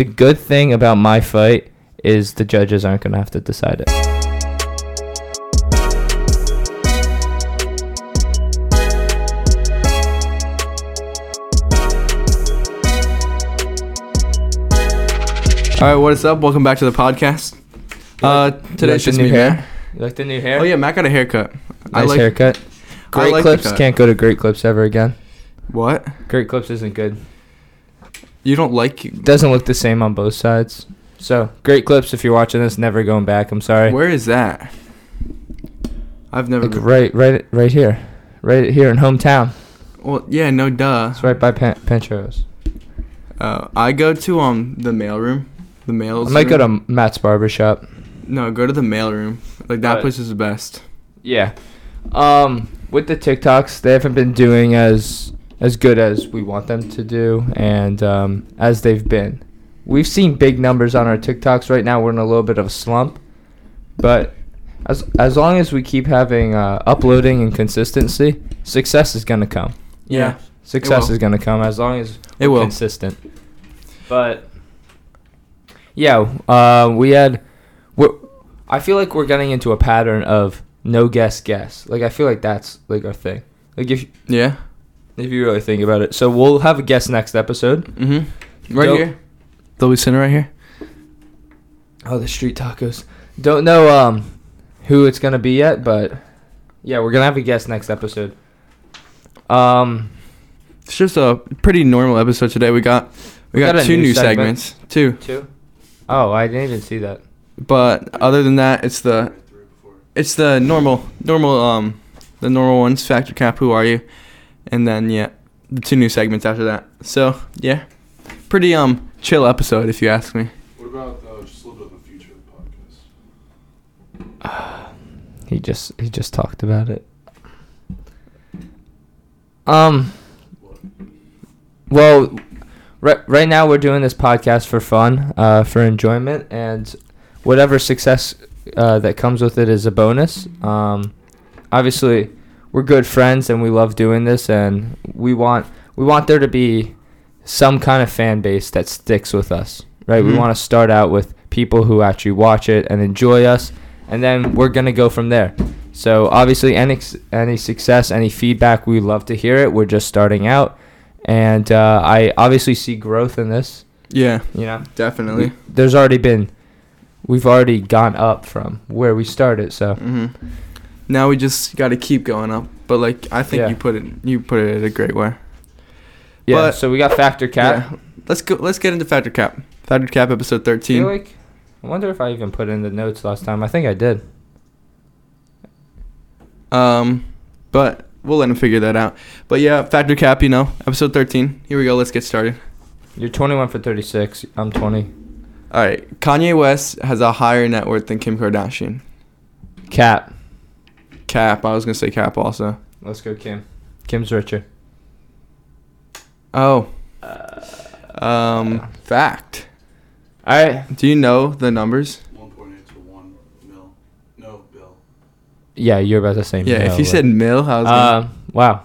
the good thing about my fight is the judges aren't gonna have to decide it. All right, what is up? Welcome back to the podcast. Uh, today's like the just new me, hair? You like the new hair? Oh yeah, Matt got a haircut. I nice like haircut. I Great like the clips can't go to great clips ever again. what? Great clips isn't good. You don't like? Doesn't look the same on both sides. So great clips. If you're watching this, never going back. I'm sorry. Where is that? I've never. Like right, right, right here, right here in hometown. well, yeah, no, duh. It's right by Pan- Pancheros. Uh, I go to um the mailroom. The mail. I might go to Matt's barbershop. No, go to the mailroom. Like that But- place is the best. Yeah. Um, with the TikToks, they haven't been doing as as good as we want them to do, and um, as they've been. We've seen big numbers on our TikToks. Right now, we're in a little bit of a slump, but as as long as we keep having uh, uploading and consistency, success is gonna come. Yeah. Success is gonna come as long as It we're will. consistent. But yeah, uh, we had. We're, I feel like we're getting into a pattern of no guess guess. Like I feel like that's like our thing. Like if Yeah. If you really think about it, so we'll have a guest next episode. Mm-hmm. Right Dope. here. They'll be sitting right here. Oh, the street tacos. Don't know um who it's gonna be yet, but yeah, we're gonna have a guest next episode. Um, It's just a pretty normal episode today. We got we We got, got two new new segment. segments. Two. two. Oh, I didn't even see that. But other than that, it's the it's the normal normal um the normal ones. Factor cap. Who are you? And then yeah, the two new segments after that. So yeah, pretty um chill episode if you ask me. What about uh, just a little bit of the future of the podcast? He just he just talked about it. Um. Well, right right now we're doing this podcast for fun, uh, for enjoyment, and whatever success uh, that comes with it is a bonus. Um, obviously, we're good friends and we love doing this, and we want we want there to be some kind of fan base that sticks with us, right? We Mhm. want to start out with people who actually watch it and enjoy us, and then we're gonna go from there. So obviously, any any success, any feedback, we love to hear it. We're just starting out, and uh, I obviously see growth in this. Yeah, You know, definitely. there's already been, we've already gone up from where we started. So hmm Now we just got to keep going up. But like I think Yeah. you put it you put it in a great way. yeah, But- so we got factor cap. Yeah. Let's go. Let's get into factor cap. Factor cap episode I thirteen. feel like, I wonder if I even put in the notes last time. I think I did. Um, but we'll let him figure that out. But yeah, factor cap. You know, episode thirteen. Here we go. Let's get started. You're 21 for 36. I'm 20. All right. Kanye West has a higher net worth than Kim Kardashian. Cap. Cap. I was gonna say cap also. Let's go, Kim. Kim's richer. Oh. Uh, Um. Fact. All right. Do you know the numbers? 1.8 to 1 mil. No, Bill. Yeah, you're about the same. Yeah. if you said mil, I was. Gonna, Um. Wow.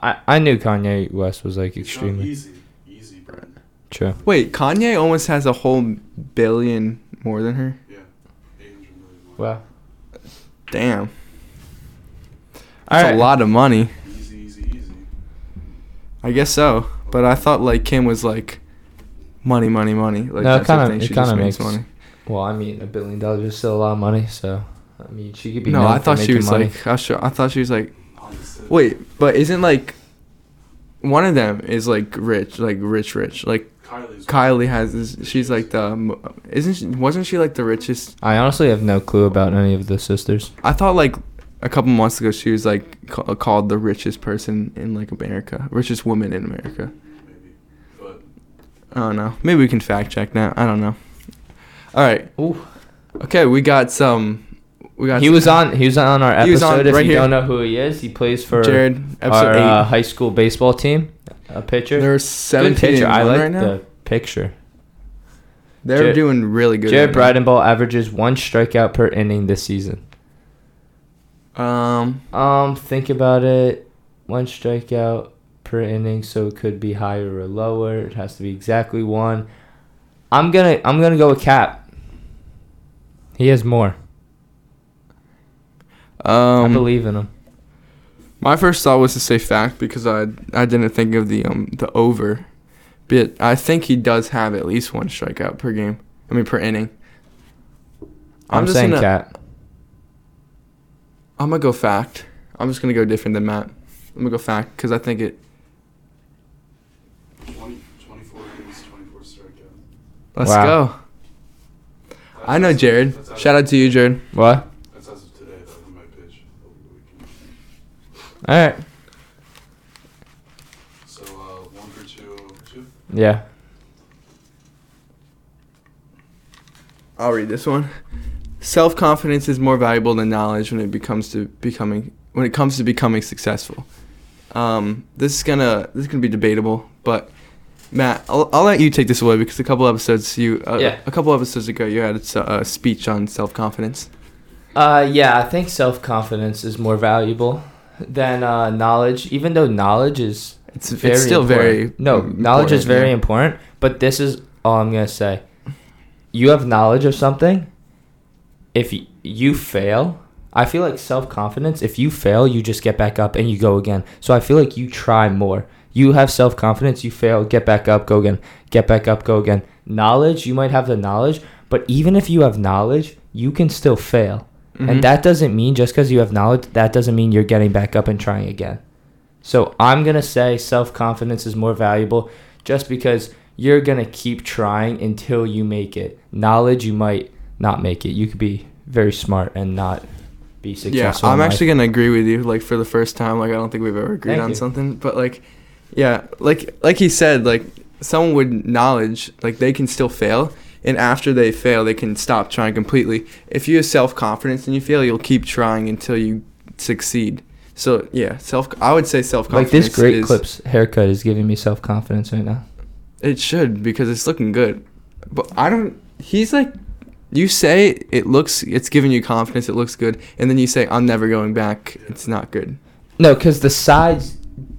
I I knew Kanye West was like It's not extremely easy. Easy, bro. true. Wait, Kanye almost has a whole billion more than her. Yeah. 800 million. Wow. Damn. All That's right. a lot of money. Easy, easy, easy. I guess so. But I thought like Kim was like money, money, money. Like No, it that's her kinda- thing. it She kinda just makes makes- money. Well, I mean, a billion dollars is still a lot of money. So, I mean, she could be. No, known I for thought she was money. like I, was sure, I thought she was like wait, but isn't like one of them is like rich, like rich, rich. Like Kylie's. Kylie has this. She's like the isn't she, wasn't she like the richest? I honestly have no clue about any of the sisters. I thought like a couple months ago she was like ca- called the richest person in like America, richest woman in America. Maybe. But I don't know. Maybe we can fact check now. I don't know. All right. Ooh. Okay, we got some. We got. He was on. He was on our episode. On if right you here. don't know who he is, he plays for Jared. Our uh, high school baseball team. A pitcher. They're Good seventeen pitcher. I like right now. the picture. They're Jared- doing really good. Jared right Bridenball averages one strikeout per inning this season. Um. Um, think about it. One strikeout per inning, so it could be higher or lower. It has to be exactly one. I'm gonna I'm gonna go with Cap. He has more. Um, I believe in him. my first thought was to say fact because I I didn't think of the um the over, but I think he does have at least one strikeout per game. I mean per inning. I'm, just saying gonna, Cap. I'm gonna go fact. I'm just gonna go different than Matt. I'm gonna go fact because I think it. 20, 24 innings, 24 strikeout. Let's Wow. go. I know Jared. That's as- Shout out to you, Jared. What? That's as of today, though, in my pitch over the weekend. All right. So, uh, one for two, two. Yeah. I'll read this one. Self confidence is more valuable than knowledge when it becomes to becoming when it comes to becoming successful. Um, this is gonna this is gonna be debatable, but Matt, I'll, I'll let you take this away because a couple episodes you uh, Yeah. a couple episodes ago you had a speech on self confidence. Uh, yeah, I think self confidence is more valuable than uh, knowledge, even though knowledge is It's very it's still important. very no knowledge is very yeah. important. But this is all I'm gonna say. You have knowledge of something. If you fail, I feel like self confidence. If you fail, you just get back up and you go again. So I feel like you try more. You have self confidence. You fail, get back up, go again. Get back up, go again. Knowledge, you might have the knowledge, but even if you have knowledge, you can still fail. Mhm. And that doesn't mean just because you have knowledge, that doesn't mean you're getting back up and trying again. So I'm going to say self confidence is more valuable just because you're going to keep trying until you make it. Knowledge, you might not make it. You could be very smart and not be successful. Yeah. I'm life. actually gonna agree with you. Like for the first time, like I don't think we've ever agreed Thank on you. something. But like, yeah, like like he said, like someone with knowledge, like they can still fail, and after they fail, they can stop trying completely. If you have self confidence and you fail, you'll keep trying until you succeed. So yeah, self. I would say self confidence. like this great is, clips haircut is giving me self confidence right now. It should because it's looking good, but I don't. He's like. You say it looks, it's giving you confidence, it looks good, and then you say, I'm never going back, it's not good. No, because the sides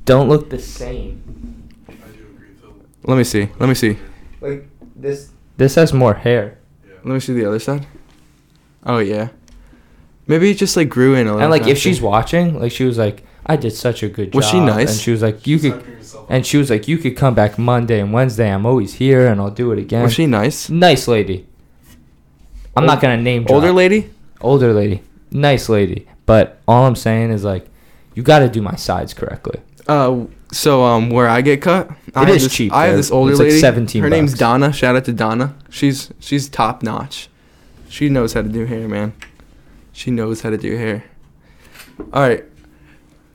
don't look the same. I do agree, Phil. Let me see. Let me see. Like this. This has more hair. Yeah. Let me see the other side. Oh yeah. Maybe it just like grew in a little. And like if she's watching, like she was like, I did such a good job. Was she nice? And she was like, you could, and she was like, you could come back Monday and Wednesday. I'm always here, and I'll do it again. was she nice? nice lady? I'm not gonna name drop. Older lady. older lady, nice lady. But all I'm saying is like, you got to do my sides correctly. Uh, so um, where I get cut, I It have is this, cheap, I have though. this older It's like lady. 17 Her name's bucks. Donna. Shout out to Donna. She's she's top notch. She knows how to do hair, man. She knows how to do hair. All right.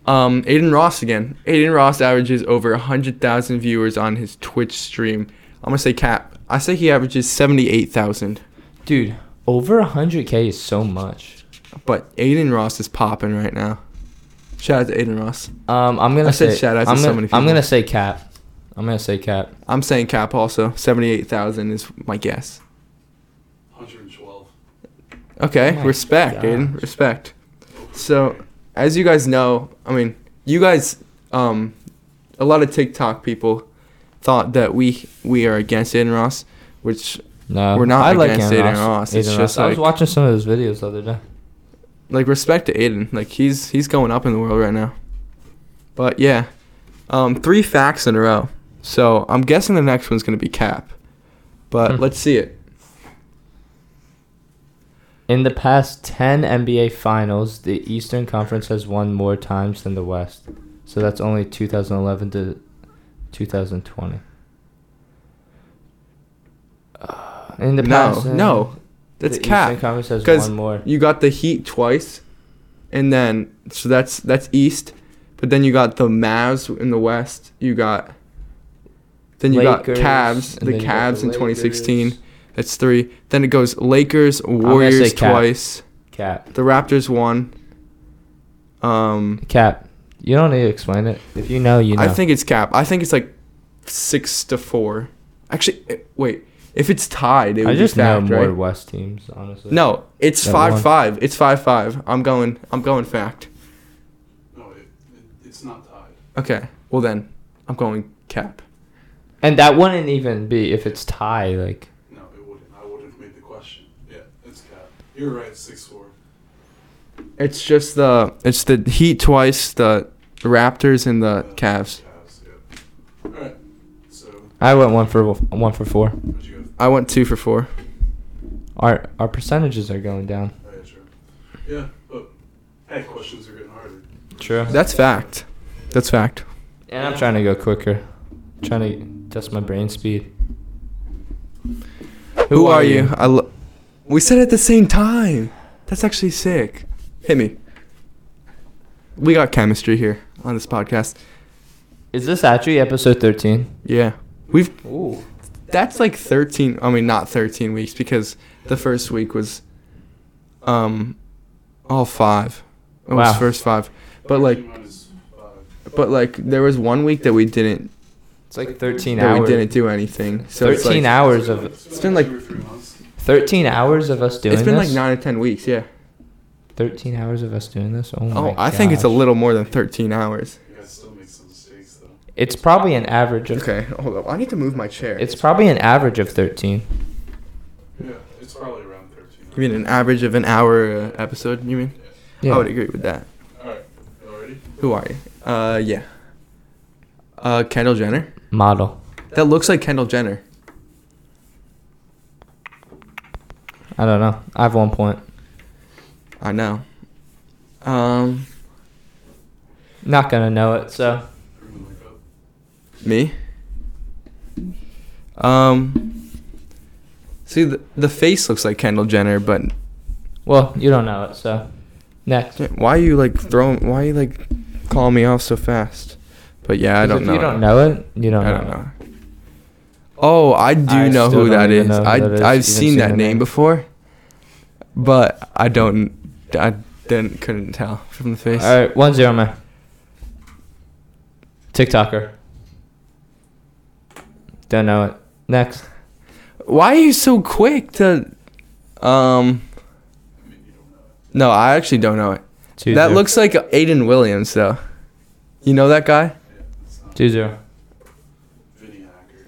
Um, Adin Ross again. Adin Ross averages over hundred thousand viewers on his Twitch stream. I'm gonna say cap. I say he averages seventy-eight thousand. Dude, over 100k is so much. But Adin Ross is popping right now. Shout out to Adin Ross. Um, I'm gonna I say, shout out to I'm so gonna, many I'm gonna say cap. I'm gonna say cap. I'm saying cap also. Seventy-eight thousand is my guess. 112. Okay, Oh my respect, gosh. Adin. Respect. So, as you guys know, I mean, you guys, um, a lot of TikTok people thought that we we are against Adin Ross, which No, We're not I like against Aaron Adin Ross. Ross, it's Adin just Ross. I was like- watching some of his videos the other day. like respect to Adin. Like he's he's going up in the world right now. But yeah, um, three facts in a row. So I'm guessing the next one's gonna be Cap, but Hmm. let's see it. In the past 10 NBA finals, the Eastern Conference has won more times than the West. So that's only 2011 to 2020. Uh, in the No, past, uh, no, that's the Cap. Conference has won more. You got the Heat twice, and then so that's that's East, but then you got the Mavs in the West. You got then you Lakers, got Cavs, the Cavs the in 2016. That's three. Then it goes Lakers, Warriors Cap. twice. Cap. The Raptors won. Um, Cap. You don't need to explain it. If you know, you know. I think it's Cap. I think it's like six to four. Actually, eh, wait. If it's tied, it would I just be know more right? West teams, honestly. No, it's five five. It's five five. I'm going. I'm going fact. No, it, it, it's not tied. Okay. Well then, I'm going cap. And that wouldn't even be if it's tied, Like No, it wouldn't. I would have made the question. Yeah, it's cap. You're right. Six four. It's just the it's the Heat twice, the Raptors and the Cavs. Cavs. Yeah. All right. So I went one for one for four. what'd you? I went two for four. Our our percentages are going down. Oh, yeah, sure. Yeah, but hey, questions are getting harder. True. That's fact. That's fact. And I'm trying to go quicker. trying to test my brain speed. Who, are you? I lo- we said it at the same time. That's actually sick. Hit me. We got chemistry here on this podcast. Is this actually episode 13? Yeah. We've Ooh. That's like 13 I mean not 13 weeks because the first week was um all 5. It was Wow. first 5. But like but like there was one week that we didn't It's like 13 that hours. we didn't do anything. So it's 13 like, hours of It's been like- two or three months. 13 hours of us doing It's been this. like 9 or 10 weeks, yeah. 13 hours of us doing this. Oh, Oh, I think it's a little more than 13 hours. You guys still make some mistakes though. It's probably an average of. Okay, hold up. I need to move my chair. It's probably an average of 13. Yeah, it's probably around thirteen. You mean an average of an hour uh, episode? You mean? Yeah. I would agree with that. All right. Y'all ready? Who are you? Uh, yeah. Uh, Kendall Jenner. Model. That looks like Kendall Jenner. I don't know. I have one point. I know. Um, Not gonna know it. So Bring the mic up. Me. Um, see the the face looks like Kendall Jenner, but well, you don't know it. So next. why are you like throwing? Why are you like calling me off so fast? But yeah, I don't if know. You don't know it. You don't. I know don't it. know. Oh, I do I know who that know who I that is, I've seen seen that name name. before, but I don't. I didn't couldn't tell from the face. All right, one zero, man. TikToker. Don't know it. Next. Why are you so quick to? Um, I mean, you don't know it. no, I actually don't know it. Two that zero. looks like Aiden Williams, though. You know that guy? Yeah, two zero.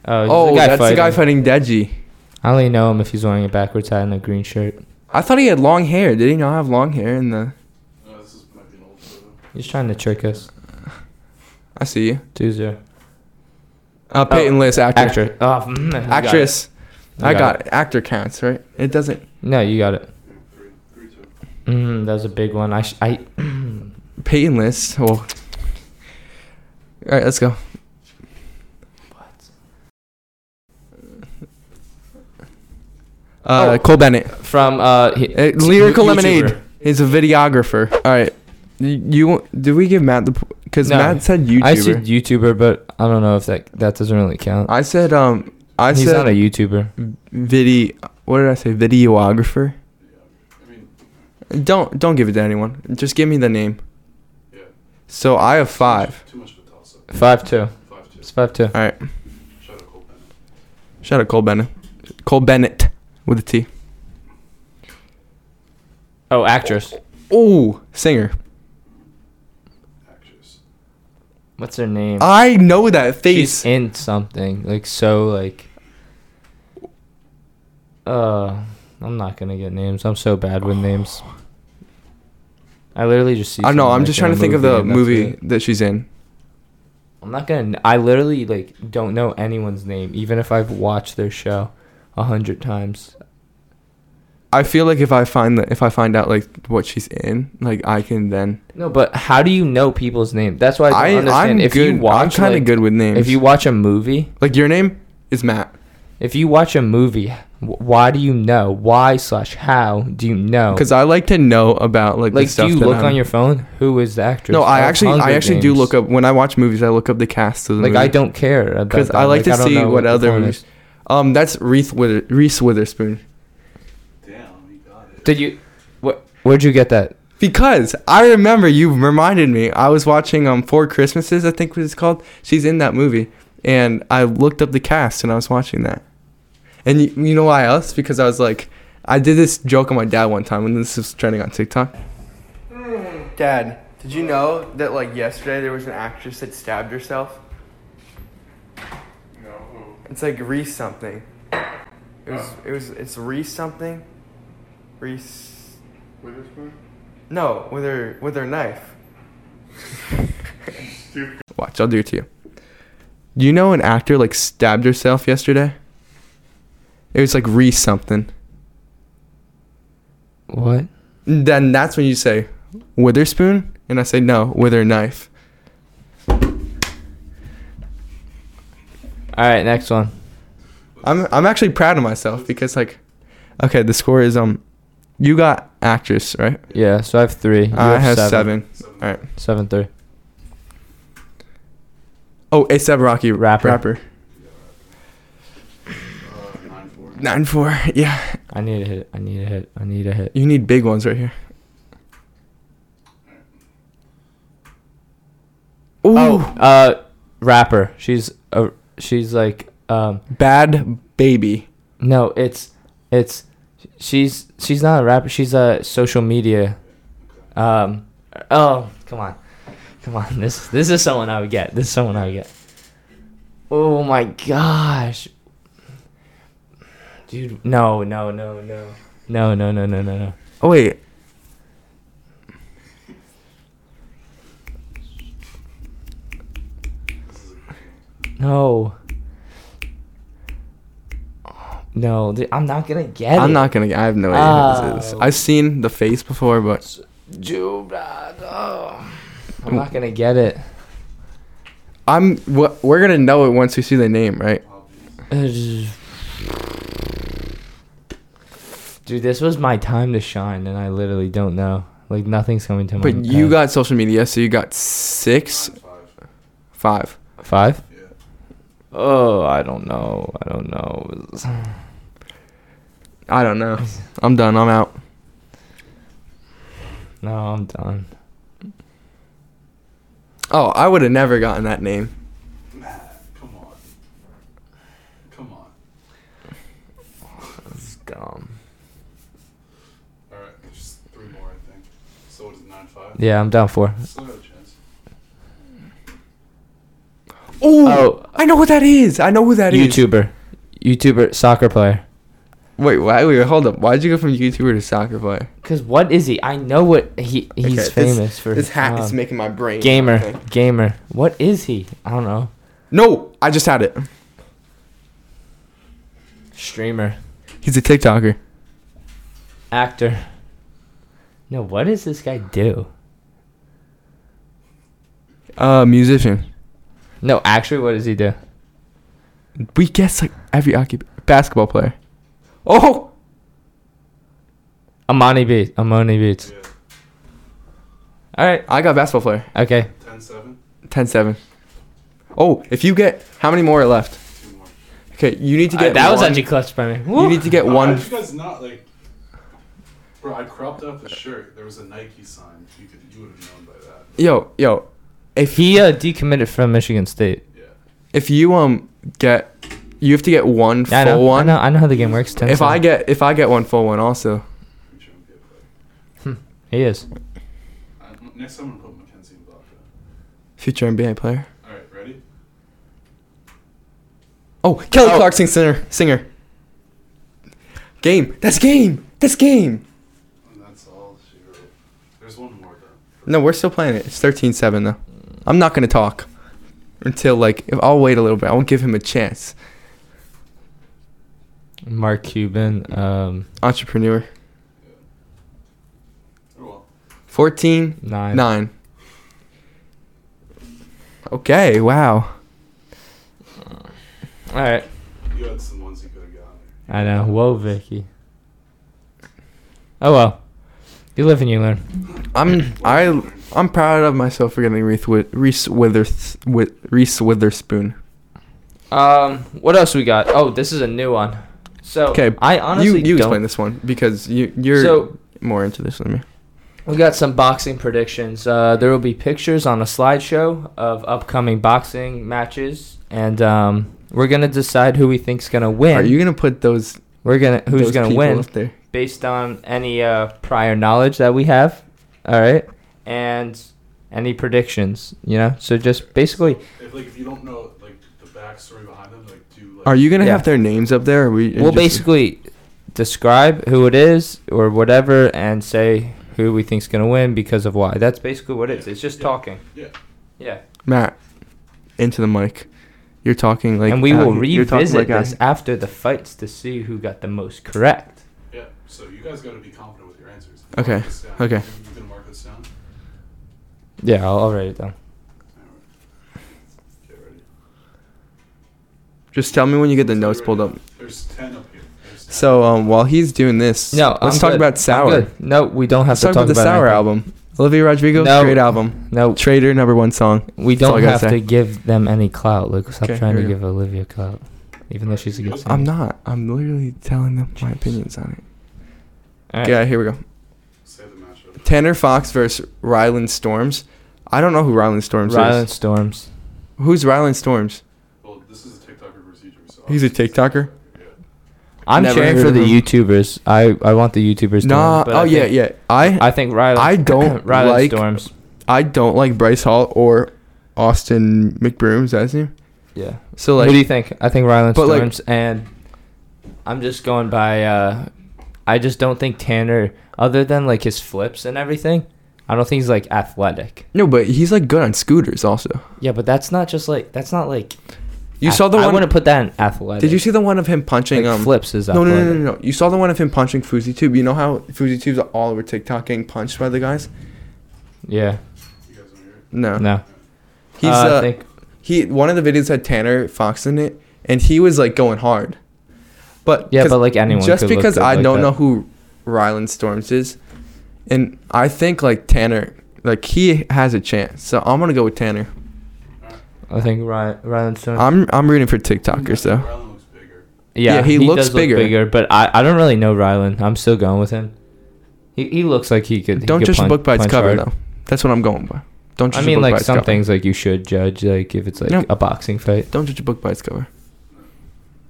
Oh, Oh, the guy that's the guy fighting. fighting Deji. I only know him if he's wearing a backwards hat and a green shirt. I thought he had long hair. Did he not have long hair in the? No, this is, might be an old photo. He's trying to trick us. I see you. Two zero. Uh, Peyton List, actor. Actress. Oh, mm, you got. Actress. I got it. actor counts, right? It doesn't. No, you got it. Yeah, three, three, two. Mm, that was a big one. I, sh- I Peyton List. Well. All right, let's go. Uh, Oh. Cole Bennett. from uh, he- Uh, Lyrical YouTuber. Lemonade. He's a videographer. All right. You, you did we give Matt the because No. Matt said YouTuber. I said YouTuber, but I don't know if that that doesn't really count. I said um I He's said not a YouTuber. video. What did I say? Videographer. Don't don't give it to anyone. Just give me the name. yeah. So I have five. Too much of a toss. Five two. Five, two. It's five two. All right. Shout out Cole Bennett. Shout out Cole Bennett. Cole Bennett with a T. Oh, actress. Oh, singer. Actress. What's her name? I know that face. She's in something like so like. Uh, I'm not gonna get names. I'm so bad with names. I literally just see. I know. I'm like, just trying to think of the movie it. that she's in. I'm not gonna. I literally like don't know anyone's name, even if I've watched their show a hundred times. I feel like if I find that if I find out like what she's in, like I can then. No, but how do you know people's name? That's why I don't I understand. I'm if good. you watch, I'm kind of like, good with names. If you watch a movie, like your name is Matt. if you watch a movie, why do you know? Why slash how do you know? Because I like to know about like the like, do you look I'm- on your phone? Who is the actress? No, I actually Hunger I actually do look up when I watch movies. I look up the cast of the Like movie. I don't care because. I like to don't see know what other movies- Um, that's Reese Wither Reese Witherspoon. Damn, you got it. Did you? What? Where'd you get that? Because I remember you reminded me. I was watching um Four Christmases, I think what it's called. She's in that movie, and I looked up the cast and I was watching that. And you, you know why else? Because I was like, I did this joke on my dad one time when this was trending on TikTok. Dad, did you know that like yesterday there was an actress that stabbed herself? No. It's like Reese something. It was it was it's Reese something. Reese Witherspoon? No, with her with her knife. Stupid. Watch, I'll do it to you. Do you know an actor like stabbed herself yesterday? It was like Reese something. What? Then that's when you say Witherspoon, and I say no with her knife. All right, next one. I'm I'm actually proud of myself because like, okay, the score is um, you got actress right? Yeah, so I have three. You I have seven. Seven. All right. Seven three. Oh, ASAP Rocky Rapper. Rapper. Uh, nine four. Nine four. Yeah, I need a hit. I need a hit. I need a hit. you need big ones right here. Ooh, Oh, uh, rapper. She's a. She's like um. bad baby. No, it's it's. She's she's not a rapper. She's a social media. Um. Oh, come on, come on. This this is someone I would get. This is someone I would get. Oh my gosh. Dude, no, no, no, no, no, no, no, no, no, no. Oh wait, No. No, th- I'm not gonna get it. I'm not gonna. I have no idea who this is. Oh. I've seen the face before, but Juba. Uh, oh. I'm mm. not gonna get it. I'm. What we're gonna know it once we see the name, right? Dude, this was my time to shine, and I literally don't know. Like nothing's coming to my. But you head. got social media, so you got six, Nine five. five. five. Yeah. Oh, I don't know. I don't know. I don't know. I'm done. I'm out. No, I'm done. Oh, I would have never gotten that name. Come on. Come on. This is dumb. All right, there's three more, I think. So what is it, nine five? Yeah, I'm down for. Still got a chance. Ooh, Oh, I know what that is. I know who that is. YouTuber, YouTuber, soccer player. Wait, why? Wait, hold up. Why'd you go from YouTuber to soccer player? Cause what is he? I know what he he's Okay, this- famous for. This hat is um, making my brain. gamer, think. gamer. What is he? I don't know. No, I just had it. Streamer, He's a TikToker. actor. No, what does this guy do? Uh, musician. No, actually, what does he do? We guess like every occup- basketball player. Oh, Emoni Bates. Emoni Bates. Yeah. All right. I got basketball player. Okay. 10 7. 10-7. Oh, if you get how many more are left? Two more. Okay, you need to Uh, get. that was actually clutch by me. You need to get No, one. How'd you guys not like. Bro, I cropped out the shirt. There was a Nike sign. You could, you would have known by that. Yo, yo, if He uh, decommitted from Michigan State. Yeah. if you um get, you have to get one Yeah, I know. one. I know. I know how the game works. 10 If I get if I get one full one also. Future NBA player. he is. Uh, next time I'm gonna put Mackenzie and Block Future NBA player. Alright, ready? Oh, Kelly Oh. Clarkson singer singer. Game. That's game. That's game. And that's all she wrote. There's one more though. No, we're still playing it. It's 13-7 though. I'm not gonna talk until like if I'll wait a little bit. I won't give him a chance. Mark Cuban. Um, Entrepreneur. Well. 14 nine. 9. Okay, wow. All right. You had some ones you could have gotten. I know. Whoa, Vicky. Oh well. You live and you learn. I'm I I'm proud of myself for getting Reese With Reese Withers with Reese Witherspoon. Um, what else we got? Oh, this is a new one. So Okay, I You honestly you don't. explain this one because you you're So more into this than me. we got some boxing predictions. Uh, there will be pictures on a slideshow of upcoming boxing matches, and um, we're gonna decide who we think's gonna win. Are you gonna put those We're gonna who's those gonna win there? based on any uh, prior knowledge that we have. All right, and any predictions. You know, so just basically. If like if you don't know like the backstory behind them, like do like Are you gonna Yeah. have their names up there? Or we will basically, describe who it is or whatever and say who we think's gonna win because of why. That's basically what it is. It's just Yeah. talking. Yeah. Yeah. Matt, into the mic. You're talking like. and we will here- you're revisit like this here. after the fights to see who got the most correct. Yeah. So you guys got to be confident with your answers. Okay, down. okay. You, you gonna mark this down? Yeah, I'll, I'll write it down. Alright. Okay, ready. Just tell me when you get the So notes you pulled up. There's ten up here. There's 10. So um, while he's doing this, No, let's I'm talk good. about Sour. No, we don't have Let's to talk talk about the Sour anything. album. Olivia Rodrigo, No. great album. No, Traitor, number one song. we That's all I don't gotta have say. to give them any clout. Luke, stop Okay, trying to give Olivia clout, even though she's a good singer. I'm not. I'm literally telling them my opinions on it. All right. Yeah, here we go. Say the matchup. Tanner Fox versus Ryland Storms. I don't know who Ryland Storms Ryland is. Storms. Who's Ryland Storms? Well, this is a TikToker versus YouTuber. So He's a TikToker? I'm Never cheering for the. YouTubers. I, I want the YouTubers. to Nah. but Oh I yeah, think, yeah. I I think Ryland. I don't Ryland like- Storms. I don't like Bryce Hall or Austin McBroom. Is that his name? Yeah. So Who do you think? I think Ryland But, like- and I'm just going by. Uh, I just don't think Tanner, other than like his flips and everything, I don't think he's like athletic. no, but he's like good on scooters also. Yeah, but that's not just like that's not like. You saw the one. I want wouldn't put that in athletic. Did you see the one of him punching? like um, flips is No, no, no, no, no. You saw the one of him punching FouseyTube. You know how FouseyTube's all over TikTok getting punched by the guys? Yeah. You guys want to hear it? No. No. He's Uh, uh, I think he one of the videos had Tanner Fox in it, and he was like going hard. But yeah, but like anyone. just could look because good I like don't that. know who Ryland Storms is, and I think like Tanner, like he has a chance. So I'm gonna go with Tanner. I think Ryan Ryland Storms. I'm I'm rooting for I TikTokers think though. Rylan looks bigger. yeah, yeah, he looks does bigger. Look bigger, but I, I don't really know Ryland. I'm still going with him. He, he looks like he could. he Don't could judge a punch- book by its punch cover hard. though. That's what I'm going by. Don't judge I a mean, book by like its some cover. things, like you should judge, like if it's like No. a boxing fight. Don't judge a book by its cover.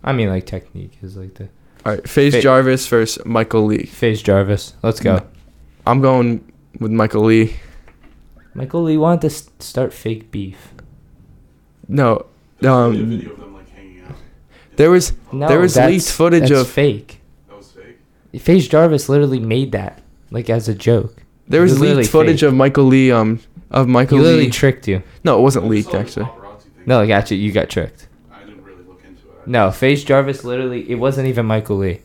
I mean, like technique is like the All right, FaZe Fa- Jarvis versus Michael Le. FaZe Jarvis. Let's go. I'm going with Michael Le. Michael Le wanted to s- start fake beef. Hanging out. there was No, There was that's- leaked footage that's of- fake. That was fake. FaZe Jarvis literally made that like as a joke. there was was literally leaked footage fake. of Michael Le. Um, of Michael he literally Lee. tricked you. no, it wasn't leaked actually. No, like actually, you got tricked. I didn't really look into it. No, FaZe Jarvis literally it wasn't even Michael Le.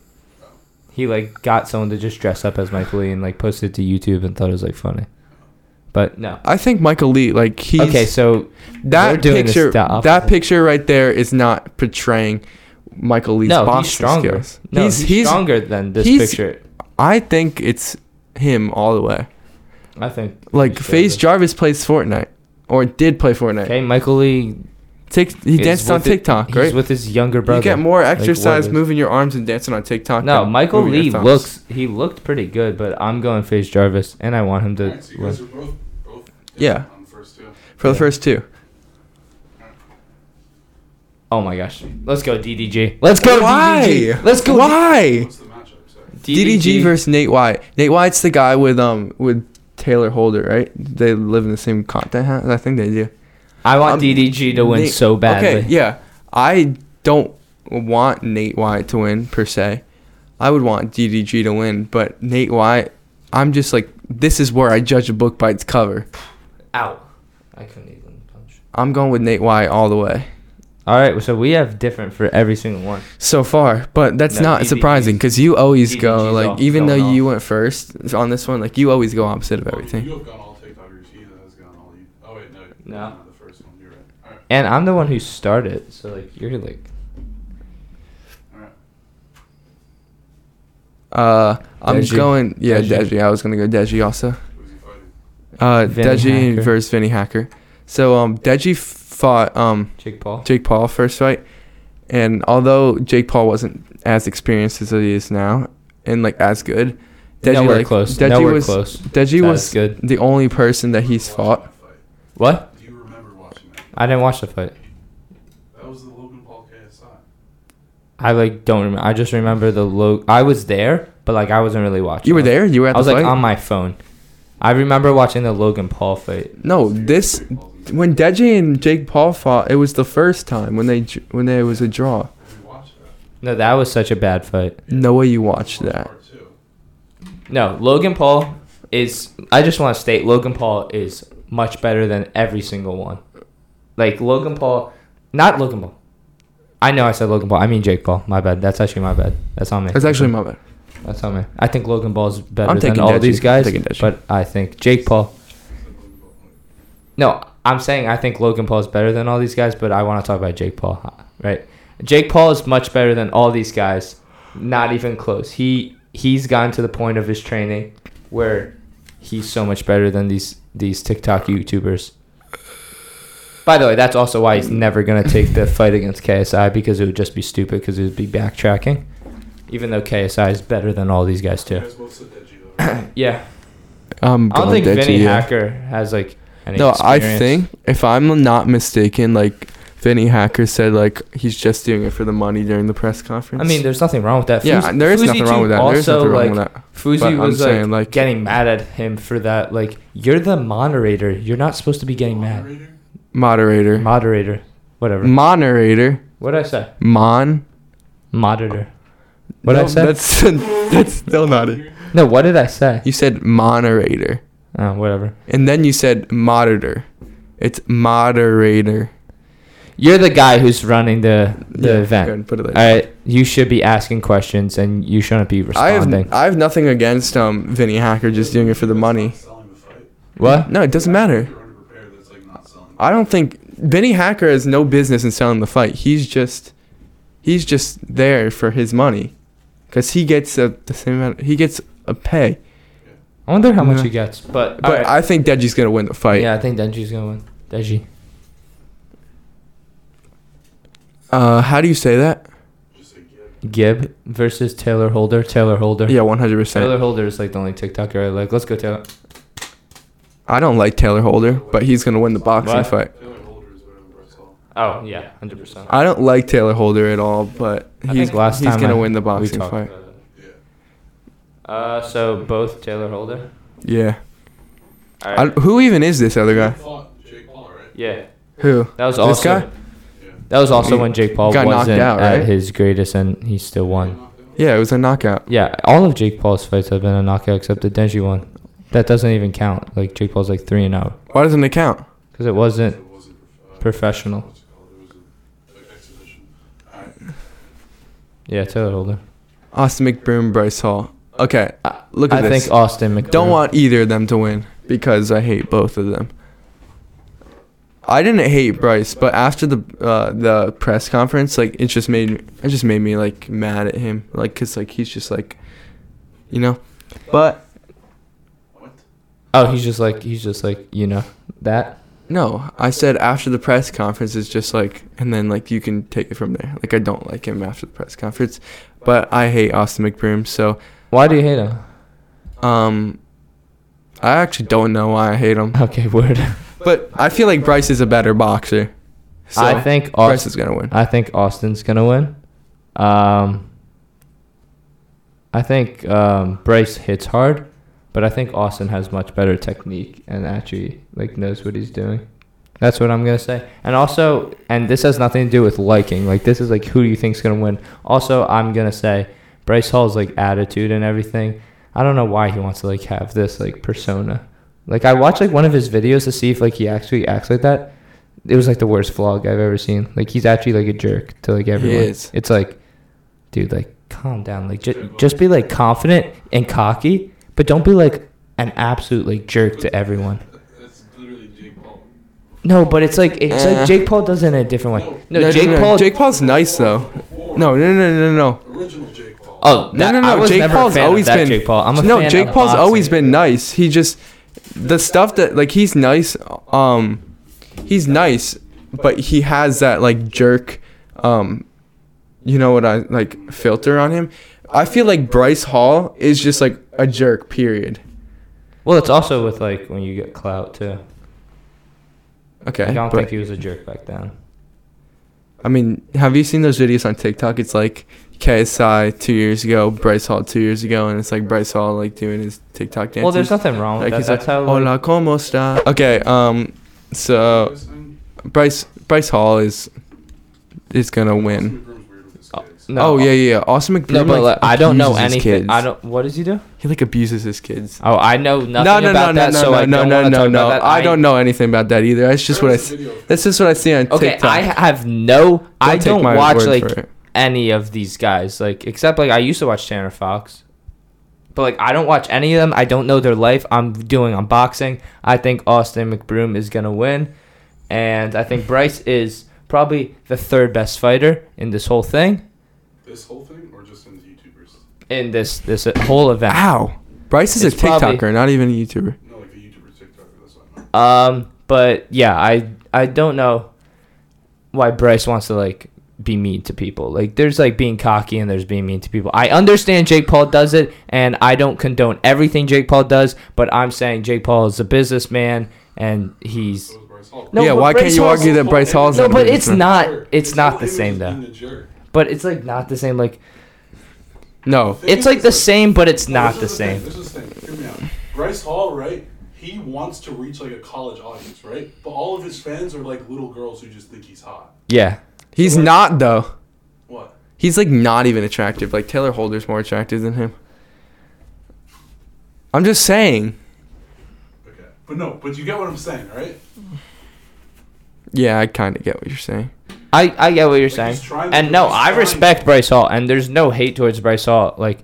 He like got someone to just dress up as Michael Le and like posted it to YouTube and thought it was like funny. But no. I think Michael Le, like he's okay, so that doing picture. That picture right there is not portraying Michael Le's no, boxing he's stronger. skills. No, he's, he's, he's stronger than this he's- picture. I think it's him all the way. I think Like FaZe Jarvis plays Fortnite or did play Fortnite. Okay, Michael Le. Tik he danced on with it- TikTok, He's right? with his younger brother. You get more exercise is- moving your arms and dancing on TikTok. no, Michael Le looks. He looked pretty good, but I'm going FaZe Jarvis, and I want him to. Alright, so Yeah. on the first two. for the first two. Oh my gosh, let's go DDG. Let's go Why? DDG. Let's go Why? What's the matchup? Sorry. DDG versus Nate Wyatt. Nate Wyatt's the guy with um with Taylor Holder, right? They live in the same content house. I think they do. I want Um, DDG to win Nate- so badly. Okay, yeah. I don't want Nate Wyatt to win per se. I would want DDG to win, but Nate Wyatt, I'm just like this is where I judge a book by its cover. Ow. I couldn't even punch. I'm going with Nate Wyatt all the way All right, so we have different for every single one. so far, but that's No, not DDG surprising because you always go DDG's like even though going you off. went first on this one, like you always go opposite of everything. You have gone all TikTokers. He has gone all you. Oh wait, no. No. The first one. You're right. All right. And I'm the one who started, so like you're like All right. Uh, I'm Deji. going yeah Deji. Deji. I was gonna go Deji also. Who's he fighting? Uh, Vinnie Deji Hacker. versus Vinnie Hacker. So um, Deji fought um Jake Paul. Jake Paul first fight, and although Jake Paul wasn't as experienced as he is now, and like as good, Deji Nowhere like close. Deji Nowhere was close. Deji That was good. the only person that he's fought. that. What? Do you remember watching that? I didn't watch the fight. That was the Logan Paul KSI. I like don't remember. I just remember the low. I was there, but like I wasn't really watching. You were there. You were at I was the like fight. on my phone. I remember watching the Logan Paul fight. no, this Jake Paul's in- when Deji and Jake Paul fought, it was the first time when they when there was a draw. Did you watch that? No, that was such a bad fight. No way you watched that. No, Logan Paul is. I just want to state Logan Paul is much better than every single one. Like Logan Paul, not Logan Paul. I know I said Logan Paul. I mean Jake Paul. My bad. That's actually my bad. That's on me. That's actually my bad. That's on me. I think Logan Paul is better I'm than all Deji. these I'm guys. But I think Jake Paul. No, I'm saying I think Logan Paul is better than all these guys, but I want to talk about Jake Paul, right? Jake Paul is much better than all these guys. Not even close. He he's gotten to the point of his training where he's so much better than these these TikTok YouTubers. By the way, that's also why he's never gonna take the fight against KSI because it would just be stupid because it would be backtracking. Even though KSI is better than all these guys too. guys both said Deji though. Yeah, I'm I don't think Deji, Vinnie yeah. Hacker has like any No, I think if I'm not mistaken, like Vinnie Hacker said, like he's just doing it for the money during the press conference. I mean, there's nothing wrong with that. yeah, Fousey- there is Fousey nothing wrong with that. There's nothing wrong like, with that. Fousey But I'm was like, saying, like- getting mad at him for that. Like, you're the moderator. You're not supposed to be getting mad. Moderator? Moderator, Moderator, whatever. moderator, What would I say? mon. Monitor. What did I said? That's that's still not it. No, what did I say? You said moderator, Oh, whatever. and then you said monitor. It's moderator. You're the guy who's running the the Yeah, event. ahead, put it like All right, you should be asking questions and you shouldn't be responding. I have I have nothing against um Vinnie Hacker just doing it for the money. Not selling the fight. what? No, it doesn't matter. You're underprepared. That's like not selling. I don't think Vinnie Hacker has no business in selling the fight. He's just he's just there for his money, cause he gets a, the same amount. He gets a pay. I wonder how much he gets. But, But alright. I think Deji's gonna win the fight. yeah, I think Deji's gonna win. Deji. Uh, how do you say that? Just say Gib. Gib versus Taylor Holder. Taylor Holder. Yeah, one hundred Taylor percent. Holder is like the only TikToker I like. Let's go, Taylor. I don't like Taylor Holder, but he's gonna win the boxing What? fight. Oh yeah, hundred percent. I don't like Taylor Holder at all, but he's think last he's gonna I- win the We boxing fight. Yeah. Uh, so both Taylor Holder. Yeah. All I, who even is this other guy? Jake Paul, right? yeah, Who? that was This also guy? That was also He when Jake Paul got knocked wasn't out, at his greatest, and he still won. Yeah, it was a knockout. Yeah, all of Jake Paul's fights have been a knockout except the Deji one. That doesn't even count. Like Jake Paul's like three and out Why doesn't it count? because it wasn't. It wasn't Professional. What's it called? It was an exhibition. All right. Yeah, Taylor Holder. Austin McBroom, Bryce Hall. Okay, uh, look at this. I this. think Austin McBroom. Don't want either of them to win because I hate both of them. I didn't hate Bryce, but after the uh, the press conference, like it just made it just made me like mad at him, like cause like he's just like, you know, but What? Oh, he's just like he's just like you know that. No, I said after the press conference is just like, and then like you can take it from there. Like I don't like him after the press conference, but I hate Austin McBroom, so Why do you hate him? um, I actually don't know why I hate him, Okay, word. but I feel like Bryce is a better boxer. So I think Bryce is gonna win. I think Austin's gonna win. Um, I think um, Bryce hits hard, but I think Austin has much better technique and actually like knows what he's doing. That's what I'm gonna say. And also, and this has nothing to do with liking. Like this is like who do you think's gonna win? Also, I'm gonna say Bryce Hall's like attitude and everything. I don't know why he wants to like have this like persona. Like I watched like one of his videos to see if like he actually acts like that. It was like the worst vlog I've ever seen. Like he's actually like a jerk to like everyone. It's like, dude, like calm down. Like just just be like confident and cocky, but don't be like an absolute like jerk to everyone. That's literally Jake Paul. No, but it's like it's Eh. like Jake Paul does it in a different way. No, Jake Paul. Jake Paul's nice though. No, no, no, no, no. Original Jake Paul. oh, No, that, no, I no. was Jake never a Paul's fan of always that been Jake Paul. I'm a no. fan Jake of Paul's boxing. always been nice. He just the stuff that like he's nice. Um, he's nice, but he has that like jerk. Um, you know what I like filter on him. I feel like Bryce Hall is just like a jerk. Period. Well, it's also with like when you get clout too. Okay, Like, I don't but- think he was a jerk back then. I mean, have you seen those videos on TikTok? It's like KSI two years ago, Bryce Hall two years ago, and it's like Bryce Hall like doing his TikTok dances. Well, there's nothing wrong with Like that. he's That's like, how. Like, Hola, cómo está? Okay, um, so Bryce Bryce Hall is is gonna win. McBroom's weird with his Oh. kids. No. oh yeah, yeah. yeah. Austin McBroom. No, but like, like, I don't know abuses his anything. Kids. I don't. What does he do? He like abuses his kids. Oh, I know nothing no, no, about no, that. no, so no, I no, don't no, no, no. about. I don't know anything about that either. That's just what I. There's a s- video of- That's just what I see on Okay, TikTok. I have no. I don't watch like any of these guys. Like except like I used to watch Tanner Fox. But like I don't watch any of them. I don't know their life. I'm doing unboxing. I think Austin McBroom is gonna win, and I think Bryce is probably the third best fighter in this whole thing. This whole thing, or just in the YouTubers? In this this whole event. Ow. Bryce is It's a TikToker, probably- not even a YouTuber. No, like the YouTuber TikToker. That's what I meant. Um, but yeah, I I don't know why Bryce wants to like be mean to people. Like there's like being cocky and there's being mean to people. I understand Jake Paul does it and I don't condone everything Jake Paul does, but I'm saying Jake Paul is a businessman and he's So was Bryce Hall. No, yeah, but why can't you Hall's- argue that Bryce Hall's No, but it's not Jerk. it's not whole the image same is though. Being a jerk. But it's like not the same like No. it's like the is, same but it's no, not this the is thing, same. This is the thing. Hear me out. Bryce Hall, right? He wants to reach like a college audience, right? But all of his fans are like little girls who just think he's hot. Yeah. He's So, like- not though. What? He's like not even attractive. Like Taylor Holder's more attractive than him. I'm just saying. Okay. But no, but you get what I'm saying, right? Yeah, I kind of get what you're saying. I, I get what you're Like, saying. he's trying to- And no, I trying- respect Bryce Hall, and there's no hate towards Bryce Hall. Like,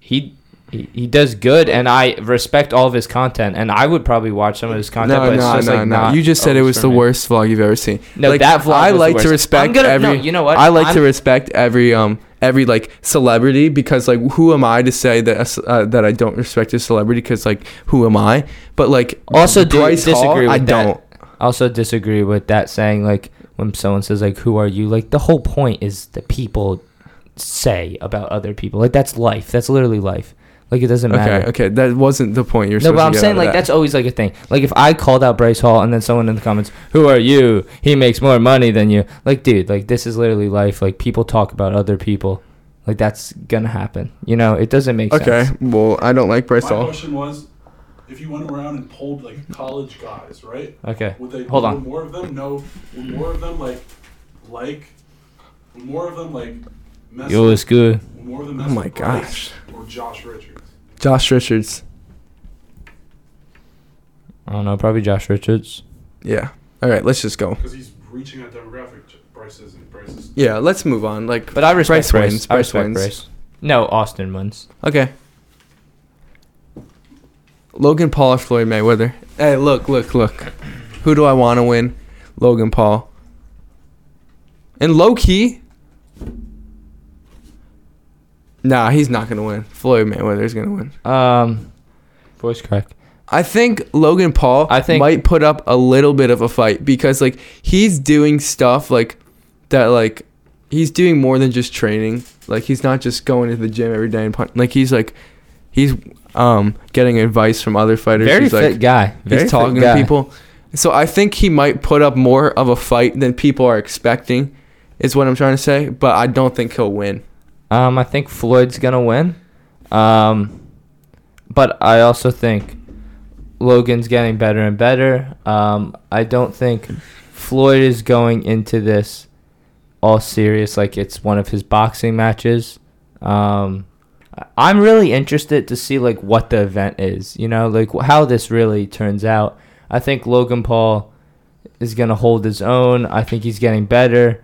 he, he he does good, and I respect all of his content, and I would probably watch some of his content. No, but it's no, just no, like no. not You just said it was the me. worst vlog you've ever seen. No, like, that vlog I was the like to respect I'm gonna- every. no, you know what? I like to I'm- respect every um every like celebrity because like who am I to say that uh, that I don't respect a celebrity because like who am I? But like Also, do Bryce disagree Hall, with I that. don't. Also disagree with that saying like when someone says like who are you? Like the whole point is that people say about other people. Like that's life. That's literally life. Like it doesn't matter. Okay, okay, that wasn't the point you're No, but I'm get saying like that. that's always like a thing. Like if I called out Bryce Hall and then someone in the comments, "Who are you? He makes more money than you." Like, dude, like this is literally life. Like people talk about other people. Like that's gonna happen. You know, it doesn't make Okay, sense. Okay, well I don't like Bryce My Hall. question was, if you went around and polled like college guys, right? Okay. Would they? Hold would on. More of them know. Would more of them like, like, would more of them like, mess Yo, it's good. would more of them Oh my with Bryce gosh. or Josh Richards? Josh Richards. I don't know. Probably Josh Richards. Yeah. All right, let's just go. Because he's reaching a demographic. J- Bryce isn't. Bryce is. Yeah, let's move on. Like, But I respect Bryce Bryce. wins. I Bryce respect wins. Bryce. No, Austin wins. okay. Logan Paul or Floyd Mayweather? Hey, look, look, look. Who do I want to win? Logan Paul. And low key. Nah, he's not gonna win. Floyd Mayweather's gonna win. Um, voice crack. I think Logan Paul I think- might put up a little bit of a fight because like he's doing stuff like that like he's doing more than just training. Like he's not just going to the gym every day and punch. Like he's like he's um getting advice from other fighters. Very he's fit like guy. Very he's talking to people. So I think he might put up more of a fight than people are expecting. Is what I'm trying to say, but I don't think he'll win. Um, I think Floyd's gonna win. Um, but I also think Logan's getting better and better. Um, I don't think Floyd is going into this all serious like it's one of his boxing matches. Um, I'm really interested to see like what the event is. You know, like how this really turns out. I think Logan Paul is gonna hold his own. I think he's getting better,